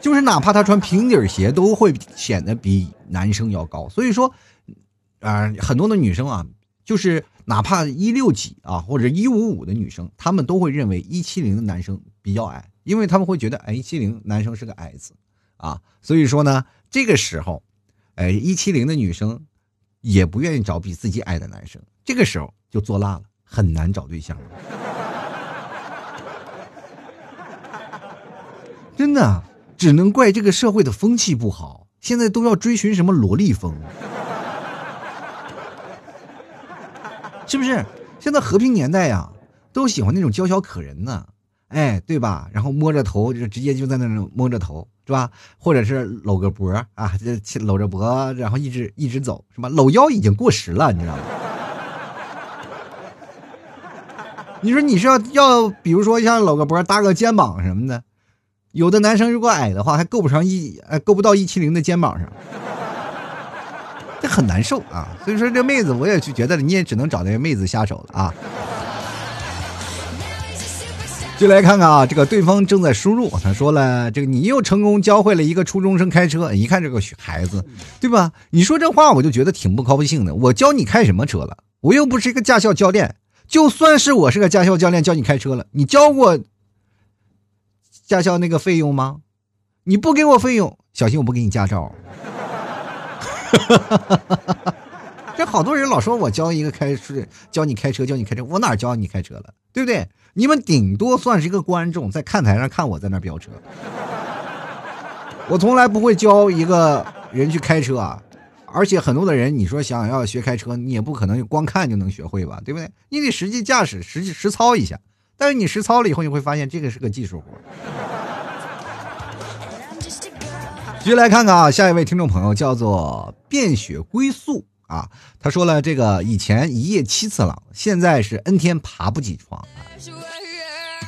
就是哪怕他穿平底鞋，都会显得比男生要高。所以说，啊，很多的女生啊，就是哪怕一六几啊，或者一五五的女生，她们都会认为一七零的男生比较矮，因为他们会觉得，哎，一七零男生是个矮子啊。所以说呢，这个时候，哎，一七零的女生也不愿意找比自己矮的男生，这个时候就做辣了。很难找对象。真的，只能怪这个社会的风气不好，现在都要追寻什么萝莉风，是不是？现在和平年代呀，都喜欢那种娇小可人呢，哎，对吧？然后摸着头就直接就在那种摸着头，是吧？或者是搂个脖啊，搂着脖，然后一直一直走，是吧？搂腰已经过时了，你知道吗？你说你是要要，比如说像搂个脖搭个肩膀什么的，有的男生如果矮的话，还够不上一，呃，够不到一七零的肩膀上，这很难受啊。所以说这妹子，我也就觉得你也只能找那个妹子下手了啊。就来看看啊，这个对方正在输入，他说了，这个你又成功教会了一个初中生开车，一看这个孩子，对吧？你说这话我就觉得挺不高兴的。我教你开什么车了？我又不是一个驾校教练。就算是我是个驾校教练教你开车了，你交过驾校那个费用吗？你不给我费用，小心我不给你驾照。这好多人老说我教一个开车，教你开车，教你开车，我哪教你开车了？对不对？你们顶多算是一个观众，在看台上看我在那飙车。我从来不会教一个人去开车啊。而且很多的人，你说想要学开车，你也不可能光看就能学会吧，对不对？你得实际驾驶、实际实操一下。但是你实操了以后，你会发现这个是个技术活。继续来看看啊，下一位听众朋友叫做变雪归宿啊，他说了这个以前一夜七次郎，现在是 N 天爬不起床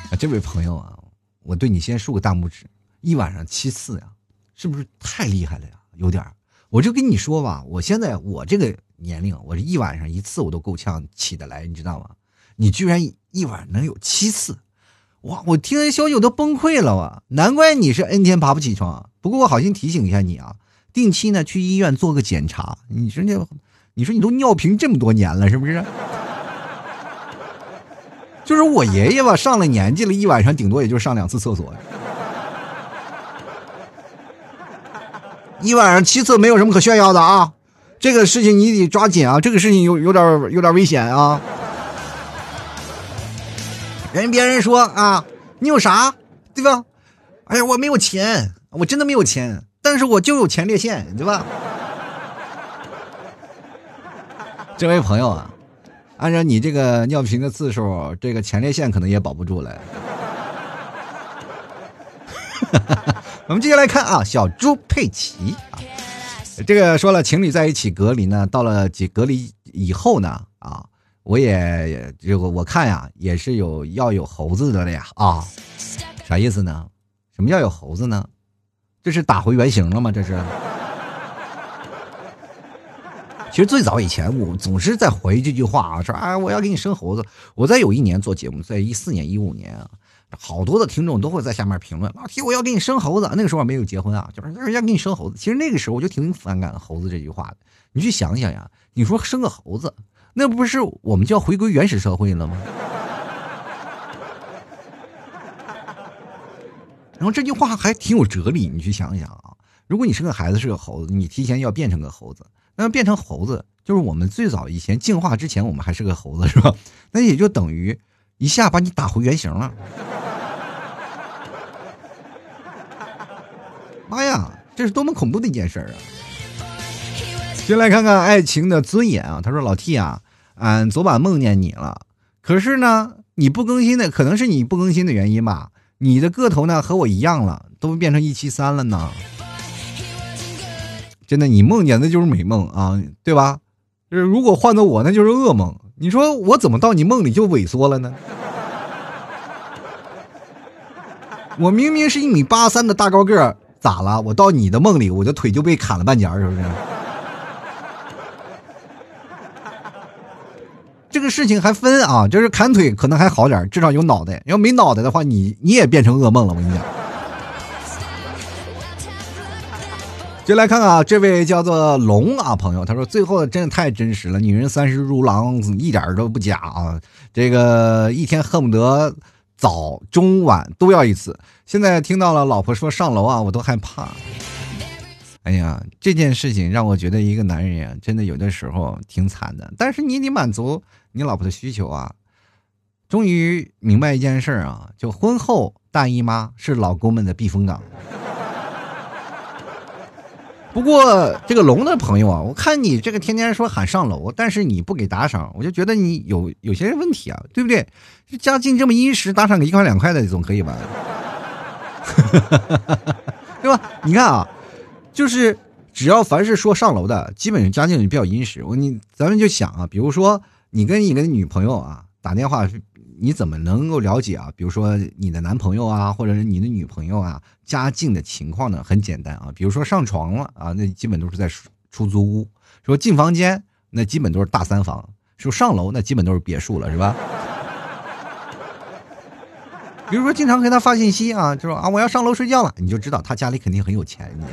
啊。这位朋友啊，我对你先竖个大拇指，一晚上七次呀，是不是太厉害了呀？有点。我就跟你说吧，我现在我这个年龄，我这一晚上一次我都够呛起得来，你知道吗？你居然一晚能有七次，哇！我听完消息我都崩溃了啊！难怪你是 N 天爬不起床。不过我好心提醒一下你啊，定期呢去医院做个检查。你说你，你说你都尿频这么多年了，是不是？就是我爷爷吧，上了年纪了，一晚上顶多也就上两次厕所。一晚上七次没有什么可炫耀的啊，这个事情你得抓紧啊，这个事情有有点有点危险啊。人别人说啊，你有啥，对吧？哎呀，我没有钱，我真的没有钱，但是我就有前列腺，对吧？这位朋友啊，按照你这个尿频的次数，这个前列腺可能也保不住了。我们接下来看啊，小猪佩奇啊，这个说了，情侣在一起隔离呢，到了几隔离以后呢，啊，我也这个我看呀，也是有要有猴子的了呀啊，啥意思呢？什么叫有猴子呢？这是打回原形了吗？这是？其实最早以前，我总是在回这句话啊，说啊，我要给你生猴子。我在有一年做节目，在一四年、一五年啊。好多的听众都会在下面评论，老提我要给你生猴子。那个时候没有结婚啊，就是人家给你生猴子。其实那个时候我就挺反感猴子这句话的。你去想想呀，你说生个猴子，那不是我们就要回归原始社会了吗？然后这句话还挺有哲理，你去想想啊。如果你生个孩子是个猴子，你提前要变成个猴子，那变成猴子就是我们最早以前进化之前我们还是个猴子是吧？那也就等于一下把你打回原形了。妈呀，这是多么恐怖的一件事儿啊！先来看看爱情的尊严啊。他说：“老 T 啊，俺昨晚梦见你了，可是呢，你不更新的可能是你不更新的原因吧？你的个头呢和我一样了，都变成一七三了呢。真的，你梦见的就是美梦啊，对吧？就是如果换做我，那就是噩梦。你说我怎么到你梦里就萎缩了呢？”我明明是一米八三的大高个儿。咋了？我到你的梦里，我的腿就被砍了半截是不是？这个事情还分啊，就是砍腿可能还好点，至少有脑袋。要没脑袋的话，你你也变成噩梦了。我跟你讲。就来看看啊，这位叫做龙啊朋友，他说最后真的太真实了，女人三十如狼，一点都不假啊。这个一天恨不得。早中晚都要一次。现在听到了老婆说上楼啊，我都害怕。哎呀，这件事情让我觉得一个男人呀，真的有的时候挺惨的。但是你得满足你老婆的需求啊。终于明白一件事啊，就婚后大姨妈是老公们的避风港。不过这个龙的朋友啊，我看你这个天天说喊上楼，但是你不给打赏，我就觉得你有有些问题啊，对不对？家境这么殷实，打赏个一块两块的总可以吧？对吧？你看啊，就是只要凡是说上楼的，基本上家境比较殷实。我你咱们就想啊，比如说你跟你的女朋友啊打电话。你怎么能够了解啊？比如说你的男朋友啊，或者是你的女朋友啊，家境的情况呢？很简单啊，比如说上床了啊，那基本都是在出租屋；说进房间，那基本都是大三房；说上楼，那基本都是别墅了，是吧？比如说经常给他发信息啊，就说啊我要上楼睡觉了，你就知道他家里肯定很有钱。你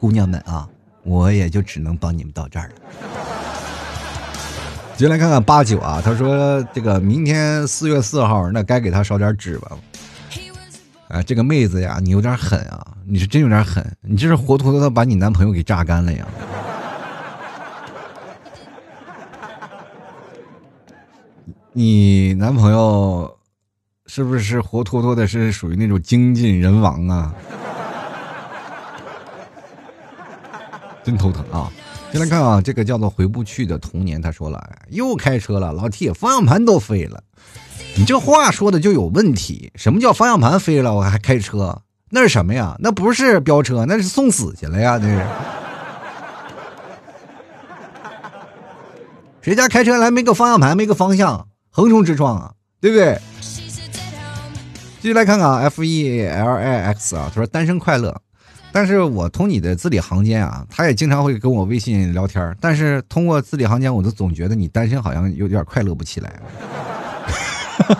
姑娘们啊，我也就只能帮你们到这儿了。接来看看八九啊，他说这个明天四月四号，那该给他烧点纸吧。哎，这个妹子呀，你有点狠啊，你是真有点狠，你这是活脱脱的把你男朋友给榨干了呀。你男朋友是不是活脱脱的是属于那种精尽人亡啊？真头疼啊！先来看啊，这个叫做回不去的童年。他说了，又开车了，老铁，方向盘都飞了。你这话说的就有问题。什么叫方向盘飞了，我还开车？那是什么呀？那不是飙车，那是送死去了呀！那是。谁家开车来没个方向盘，没个方向，横冲直撞啊，对不对？继续来看看啊，F E L I X 啊，他说单身快乐。但是我通你的字里行间啊，他也经常会跟我微信聊天但是通过字里行间，我都总觉得你单身好像有点快乐不起来。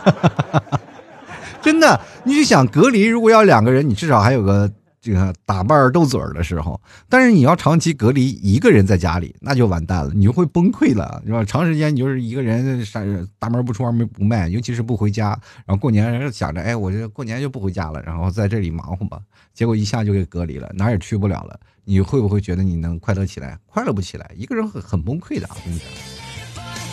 真的，你就想隔离，如果要两个人，你至少还有个。这个打伴斗嘴儿的时候，但是你要长期隔离一个人在家里，那就完蛋了，你就会崩溃了，是吧？长时间你就是一个人，大门不出，二门不迈，尤其是不回家，然后过年想着，哎，我这过年就不回家了，然后在这里忙活吧，结果一下就给隔离了，哪也去不了了。你会不会觉得你能快乐起来？快乐不起来，一个人很很崩溃的。我跟你讲，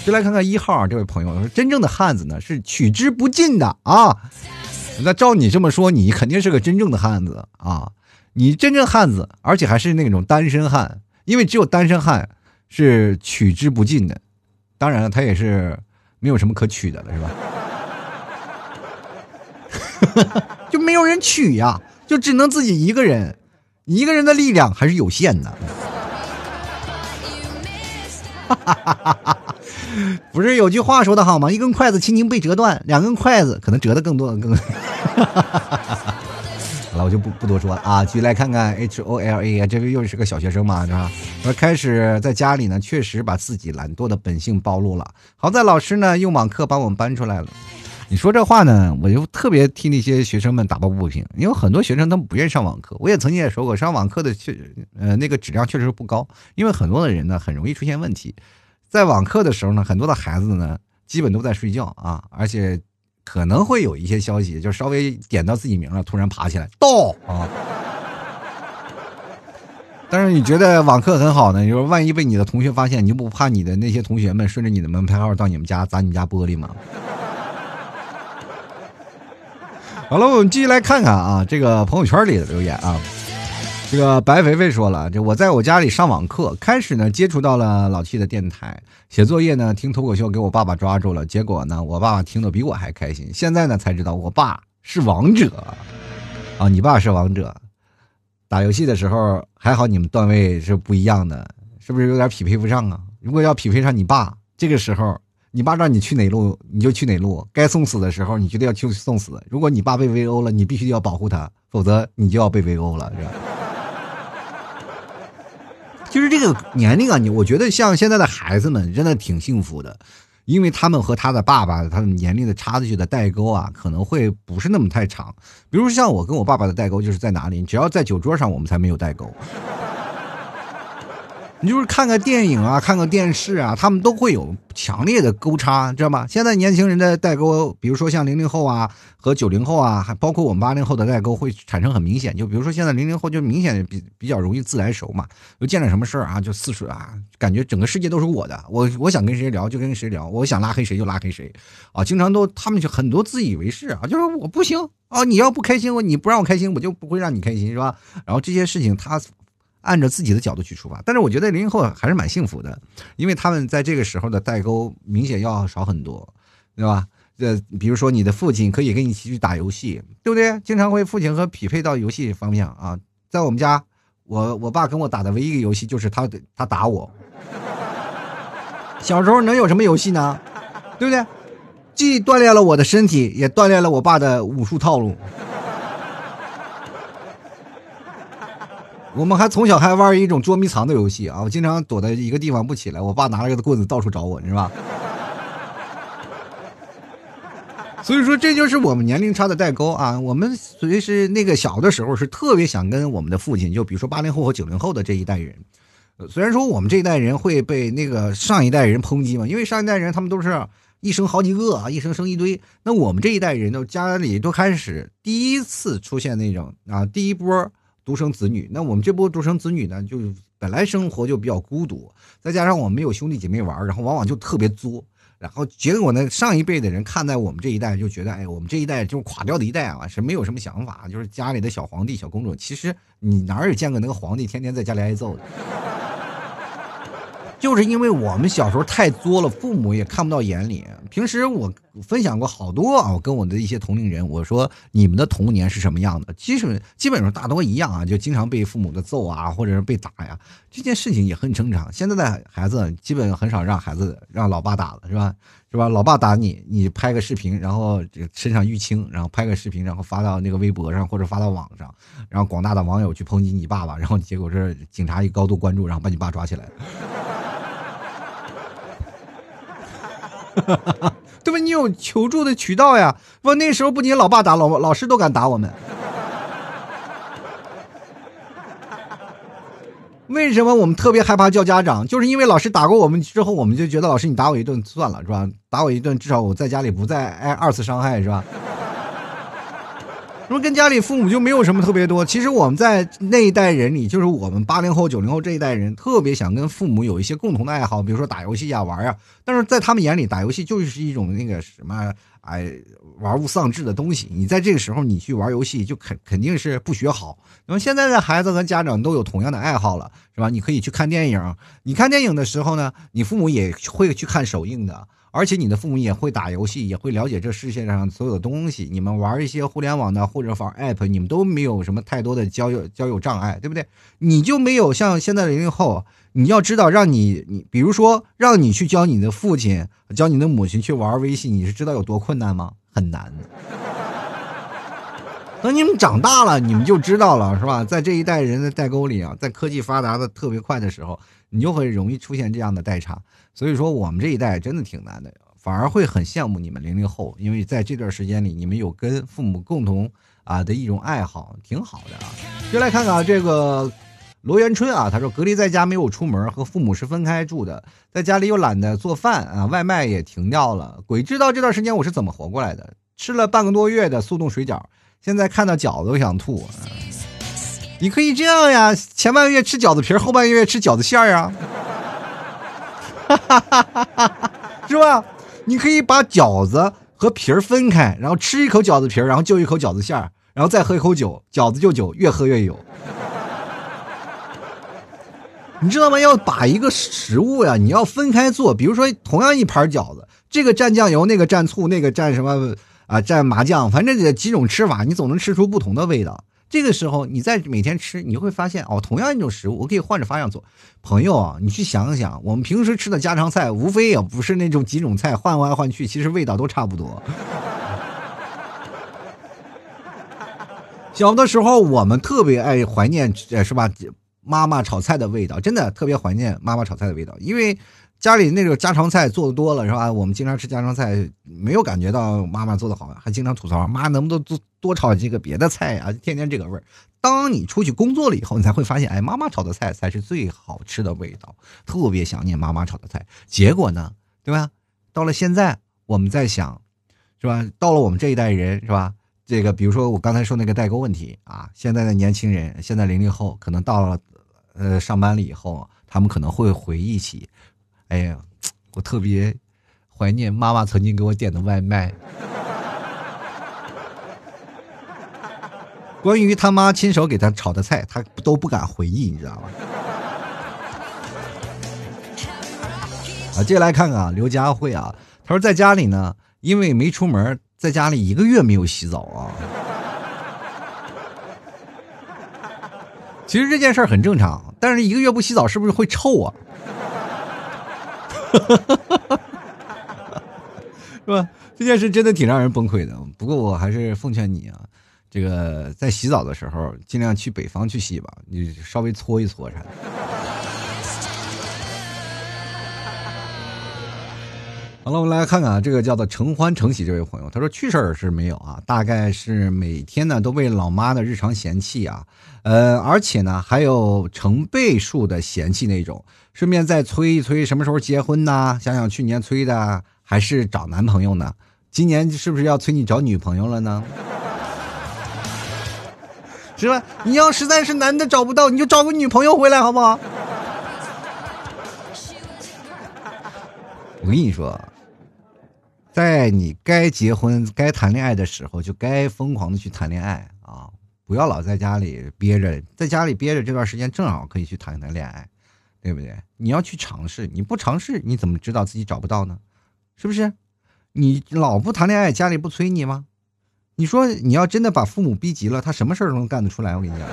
就来看看一号这位朋友说，真正的汉子呢是取之不尽的啊。那照你这么说，你肯定是个真正的汉子啊。你真正汉子，而且还是那种单身汉，因为只有单身汉是取之不尽的。当然了，他也是没有什么可取的了，是吧？就没有人娶呀，就只能自己一个人，一个人的力量还是有限的。不是有句话说的好吗？一根筷子轻轻被折断，两根筷子可能折的更多更。哈哈哈哈好了，我就不不多说了啊，继续来看看 H O L A 啊，这位又是个小学生嘛，是吧？说开始在家里呢，确实把自己懒惰的本性暴露了。好在老师呢用网课把我们搬出来了。你说这话呢，我就特别替那些学生们打抱不平，因为很多学生他们不愿意上网课。我也曾经也说过，上网课的确呃那个质量确实不高，因为很多的人呢很容易出现问题。在网课的时候呢，很多的孩子呢基本都在睡觉啊，而且。可能会有一些消息，就稍微点到自己名了，突然爬起来到啊！但是你觉得网课很好呢？你说万一被你的同学发现，你就不怕你的那些同学们顺着你的门牌号到你们家砸你们家玻璃吗？好了，我们继续来看看啊，这个朋友圈里的留言啊。这个白肥肥说了，这我在我家里上网课，开始呢接触到了老 T 的电台，写作业呢听脱口秀，给我爸爸抓住了，结果呢我爸爸听得比我还开心。现在呢才知道我爸是王者，啊，你爸是王者，打游戏的时候还好你们段位是不一样的，是不是有点匹配不上啊？如果要匹配上你爸，这个时候你爸让你去哪路你就去哪路，该送死的时候你就得要去送死。如果你爸被围殴了，你必须要保护他，否则你就要被围殴了，是吧？就是这个年龄啊，你我觉得像现在的孩子们真的挺幸福的，因为他们和他的爸爸他的年龄的差距的代沟啊，可能会不是那么太长。比如像我跟我爸爸的代沟就是在哪里？只要在酒桌上，我们才没有代沟。你就是看个电影啊，看个电视啊，他们都会有强烈的沟差，知道吗？现在年轻人的代沟，比如说像零零后啊和九零后啊，还包括我们八零后的代沟会产生很明显。就比如说现在零零后就明显比比较容易自来熟嘛，就见了什么事儿啊就四处啊，感觉整个世界都是我的，我我想跟谁聊就跟谁聊，我想拉黑谁就拉黑谁，啊，经常都他们就很多自以为是啊，就是我不行啊，你要不开心我你不让我开心，我就不会让你开心，是吧？然后这些事情他。按照自己的角度去出发，但是我觉得零零后还是蛮幸福的，因为他们在这个时候的代沟明显要少很多，对吧？呃，比如说你的父亲可以跟你一起去打游戏，对不对？经常会父亲和匹配到游戏方面啊。在我们家，我我爸跟我打的唯一一个游戏就是他他打我。小时候能有什么游戏呢？对不对？既锻炼了我的身体，也锻炼了我爸的武术套路。我们还从小还玩一种捉迷藏的游戏啊！我经常躲在一个地方不起来，我爸拿着个棍子到处找我，是吧？所以说这就是我们年龄差的代沟啊！我们随时那个小的时候是特别想跟我们的父亲，就比如说八零后和九零后的这一代人，虽然说我们这一代人会被那个上一代人抨击嘛，因为上一代人他们都是一生好几个啊，一生生一堆，那我们这一代人都家里都开始第一次出现那种啊，第一波。独生子女，那我们这波独生子女呢，就本来生活就比较孤独，再加上我们没有兄弟姐妹玩，然后往往就特别作，然后结果呢，上一辈的人看在我们这一代就觉得，哎，我们这一代就是垮掉的一代啊，是没有什么想法，就是家里的小皇帝、小公主。其实你哪有见过那个皇帝天天在家里挨揍的？就是因为我们小时候太作了，父母也看不到眼里。平时我分享过好多啊，我跟我的一些同龄人，我说你们的童年是什么样的？基本基本上大多一样啊，就经常被父母的揍啊，或者是被打呀。这件事情也很正常。现在的孩子基本很少让孩子让老爸打了，是吧？是吧？老爸打你，你拍个视频，然后身上淤青，然后拍个视频，然后发到那个微博上或者发到网上，然后广大的网友去抨击你爸爸，然后结果是警察一高度关注，然后把你爸抓起来了。对吧？你有求助的渠道呀。不，那时候不仅老爸打，老老师都敢打我们。为什么我们特别害怕叫家长？就是因为老师打过我们之后，我们就觉得老师你打我一顿算了，是吧？打我一顿，至少我在家里不再挨二次伤害，是吧？那么跟家里父母就没有什么特别多。其实我们在那一代人里，就是我们八零后、九零后这一代人，特别想跟父母有一些共同的爱好，比如说打游戏呀、玩呀。但是在他们眼里，打游戏就是一种那个什么，哎，玩物丧志的东西。你在这个时候你去玩游戏，就肯肯定是不学好。那么现在的孩子和家长都有同样的爱好了，是吧？你可以去看电影，你看电影的时候呢，你父母也会去看首映的。而且你的父母也会打游戏，也会了解这世界上所有的东西。你们玩一些互联网的或者玩 app，你们都没有什么太多的交友交友障碍，对不对？你就没有像现在的零零后，你要知道，让你你比如说让你去教你的父亲、教你的母亲去玩微信，你是知道有多困难吗？很难。等你们长大了，你们就知道了，是吧？在这一代人的代沟里啊，在科技发达的特别快的时候，你就会容易出现这样的代差。所以说，我们这一代真的挺难的，反而会很羡慕你们零零后，因为在这段时间里，你们有跟父母共同啊的一种爱好，挺好的啊。就来看看，这个罗元春啊，他说隔离在家没有出门，和父母是分开住的，在家里又懒得做饭啊，外卖也停掉了，鬼知道这段时间我是怎么活过来的。吃了半个多月的速冻水饺，现在看到饺子都想吐。你可以这样呀，前半个月吃饺子皮，后半个月吃饺子馅儿啊。是吧？你可以把饺子和皮儿分开，然后吃一口饺子皮儿，然后就一口饺子馅儿，然后再喝一口酒，饺子就酒，越喝越有。你知道吗？要把一个食物呀，你要分开做。比如说，同样一盘饺子，这个蘸酱油，那个蘸醋，那个蘸什么啊？蘸麻酱，反正这几种吃法，你总能吃出不同的味道。这个时候，你再每天吃，你会发现哦，同样一种食物，我可以换着花样做。朋友啊，你去想想，我们平时吃的家常菜，无非也不是那种几种菜换来换去，其实味道都差不多。小的时候，我们特别爱怀念，是吧？妈妈炒菜的味道，真的特别怀念妈妈炒菜的味道，因为。家里那种家常菜做的多了是吧？我们经常吃家常菜，没有感觉到妈妈做的好，还经常吐槽妈能不能多多炒几个别的菜呀？天天这个味儿。当你出去工作了以后，你才会发现，哎，妈妈炒的菜才是最好吃的味道，特别想念妈妈炒的菜。结果呢，对吧？到了现在，我们在想，是吧？到了我们这一代人，是吧？这个比如说我刚才说那个代沟问题啊，现在的年轻人，现在零零后，可能到了呃上班了以后，他们可能会回忆起。哎呀，我特别怀念妈妈曾经给我点的外卖。关于他妈亲手给他炒的菜，他都不敢回忆，你知道吗？啊，接下来看看啊，刘佳慧啊，他说在家里呢，因为没出门，在家里一个月没有洗澡啊。其实这件事很正常，但是一个月不洗澡是不是会臭啊？是吧？这件事真的挺让人崩溃的。不过我还是奉劝你啊，这个在洗澡的时候尽量去北方去洗吧，你稍微搓一搓啥的。好了，我们来看看啊，这个叫做承欢承喜这位朋友，他说趣事儿是没有啊，大概是每天呢都被老妈的日常嫌弃啊，呃，而且呢还有成倍数的嫌弃那种。顺便再催一催，什么时候结婚呢？想想去年催的，还是找男朋友呢？今年是不是要催你找女朋友了呢？是吧？你要实在是男的找不到，你就找个女朋友回来，好不好？我跟你说，在你该结婚、该谈恋爱的时候，就该疯狂的去谈恋爱啊！不要老在家里憋着，在家里憋着这段时间，正好可以去谈一谈恋爱。对不对？你要去尝试，你不尝试，你怎么知道自己找不到呢？是不是？你老不谈恋爱，家里不催你吗？你说你要真的把父母逼急了，他什么事儿都能干得出来。我跟你讲，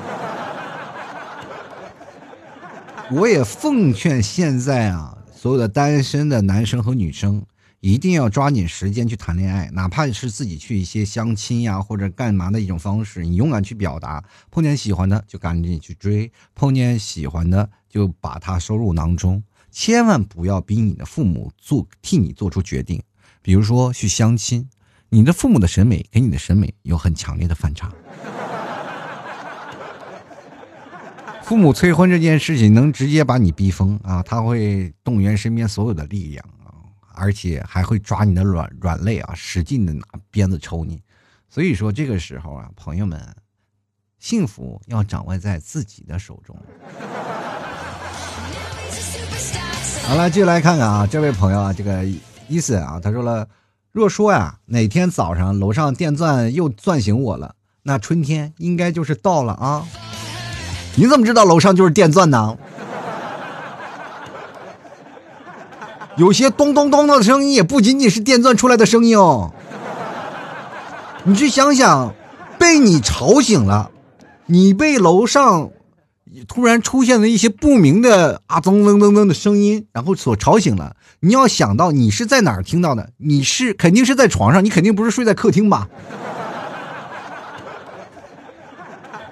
我也奉劝现在啊，所有的单身的男生和女生。一定要抓紧时间去谈恋爱，哪怕是自己去一些相亲呀，或者干嘛的一种方式，你勇敢去表达。碰见喜欢的就赶紧去追，碰见喜欢的就把他收入囊中，千万不要逼你的父母做替你做出决定。比如说去相亲，你的父母的审美跟你的审美有很强烈的反差。父母催婚这件事情能直接把你逼疯啊！他会动员身边所有的力量。而且还会抓你的软软肋啊，使劲的拿鞭子抽你。所以说这个时候啊，朋友们，幸福要掌握在自己的手中。好了，继续来看看啊，这位朋友啊，这个伊森啊，他说了，若说呀，哪天早上楼上电钻又钻醒我了，那春天应该就是到了啊。你怎么知道楼上就是电钻呢？有些咚咚咚的声音也不仅仅是电钻出来的声音哦。你去想想，被你吵醒了，你被楼上突然出现了一些不明的啊噔噔噔噔的声音，然后所吵醒了。你要想到你是在哪儿听到的？你是肯定是在床上，你肯定不是睡在客厅吧？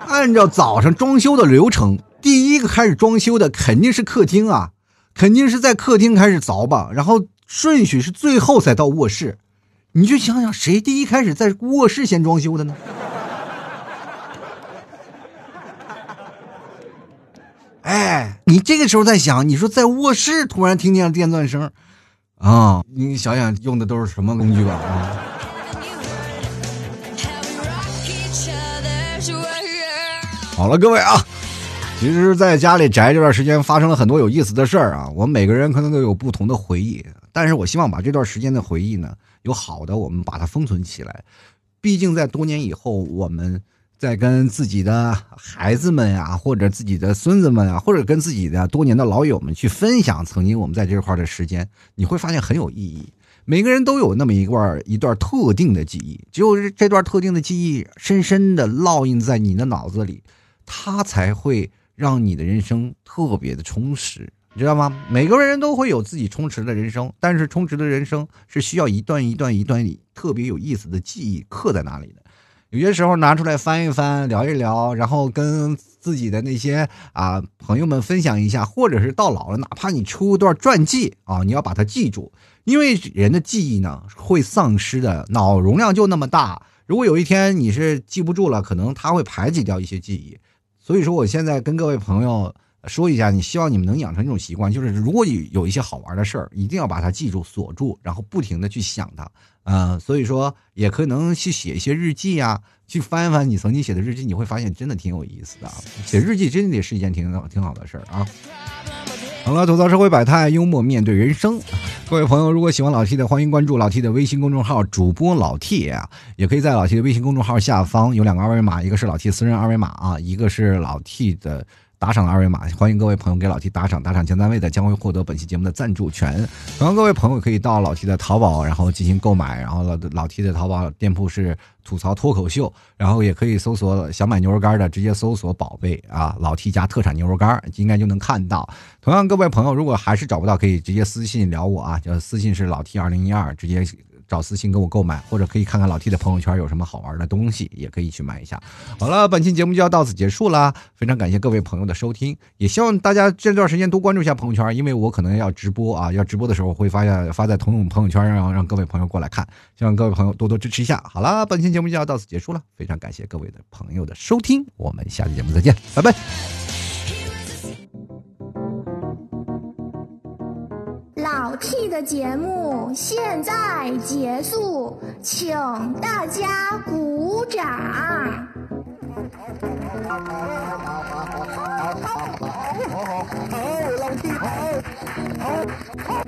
按照早上装修的流程，第一个开始装修的肯定是客厅啊。肯定是在客厅开始凿吧，然后顺序是最后才到卧室。你就想想，谁第一开始在卧室先装修的呢？哎，你这个时候在想，你说在卧室突然听见了电钻声，啊，你想想用的都是什么工具吧？啊。好了，各位啊。其实，在家里宅这段时间，发生了很多有意思的事儿啊。我们每个人可能都有不同的回忆，但是我希望把这段时间的回忆呢，有好的，我们把它封存起来。毕竟在多年以后，我们在跟自己的孩子们呀，或者自己的孙子们啊，或者跟自己的多年的老友们去分享曾经我们在这块的时间，你会发现很有意义。每个人都有那么一段一段特定的记忆，只有这段特定的记忆深深的烙印在你的脑子里，它才会。让你的人生特别的充实，你知道吗？每个人都会有自己充实的人生，但是充实的人生是需要一段一段一段特别有意思的记忆刻在那里的。有些时候拿出来翻一翻，聊一聊，然后跟自己的那些啊朋友们分享一下，或者是到老了，哪怕你出一段传记啊，你要把它记住，因为人的记忆呢会丧失的，脑容量就那么大。如果有一天你是记不住了，可能它会排挤掉一些记忆。所以说，我现在跟各位朋友。说一下，你希望你们能养成一种习惯，就是如果有有一些好玩的事儿，一定要把它记住、锁住，然后不停的去想它。嗯，所以说也可能去写一些日记啊，去翻一翻你曾经写的日记，你会发现真的挺有意思的。写日记真的是一件挺挺好的事儿啊。好了，吐槽社会百态，幽默面对人生。各位朋友，如果喜欢老 T 的，欢迎关注老 T 的微信公众号，主播老 T 啊，也可以在老 T 的微信公众号下方有两个二维码，一个是老 T 私人二维码啊，一个是老 T 的。打赏的二维码，欢迎各位朋友给老 T 打赏，打赏前三位的将会获得本期节目的赞助权。同样，各位朋友可以到老 T 的淘宝，然后进行购买。然后老老 T 的淘宝店铺是吐槽脱口秀，然后也可以搜索想买牛肉干的，直接搜索宝贝啊，老 T 家特产牛肉干，应该就能看到。同样，各位朋友如果还是找不到，可以直接私信聊我啊，就私信是老 T 二零一二，直接。找私信跟我购买，或者可以看看老 T 的朋友圈有什么好玩的东西，也可以去买一下。好了，本期节目就要到此结束啦，非常感谢各位朋友的收听，也希望大家这段时间多关注一下朋友圈，因为我可能要直播啊，要直播的时候会发现发在同种朋友圈，然后让各位朋友过来看，希望各位朋友多多支持一下。好了，本期节目就要到此结束了，非常感谢各位的朋友的收听，我们下期节目再见，拜拜。老 T 的节目现在结束，请大家鼓掌。好，好，老 T 好，好，好，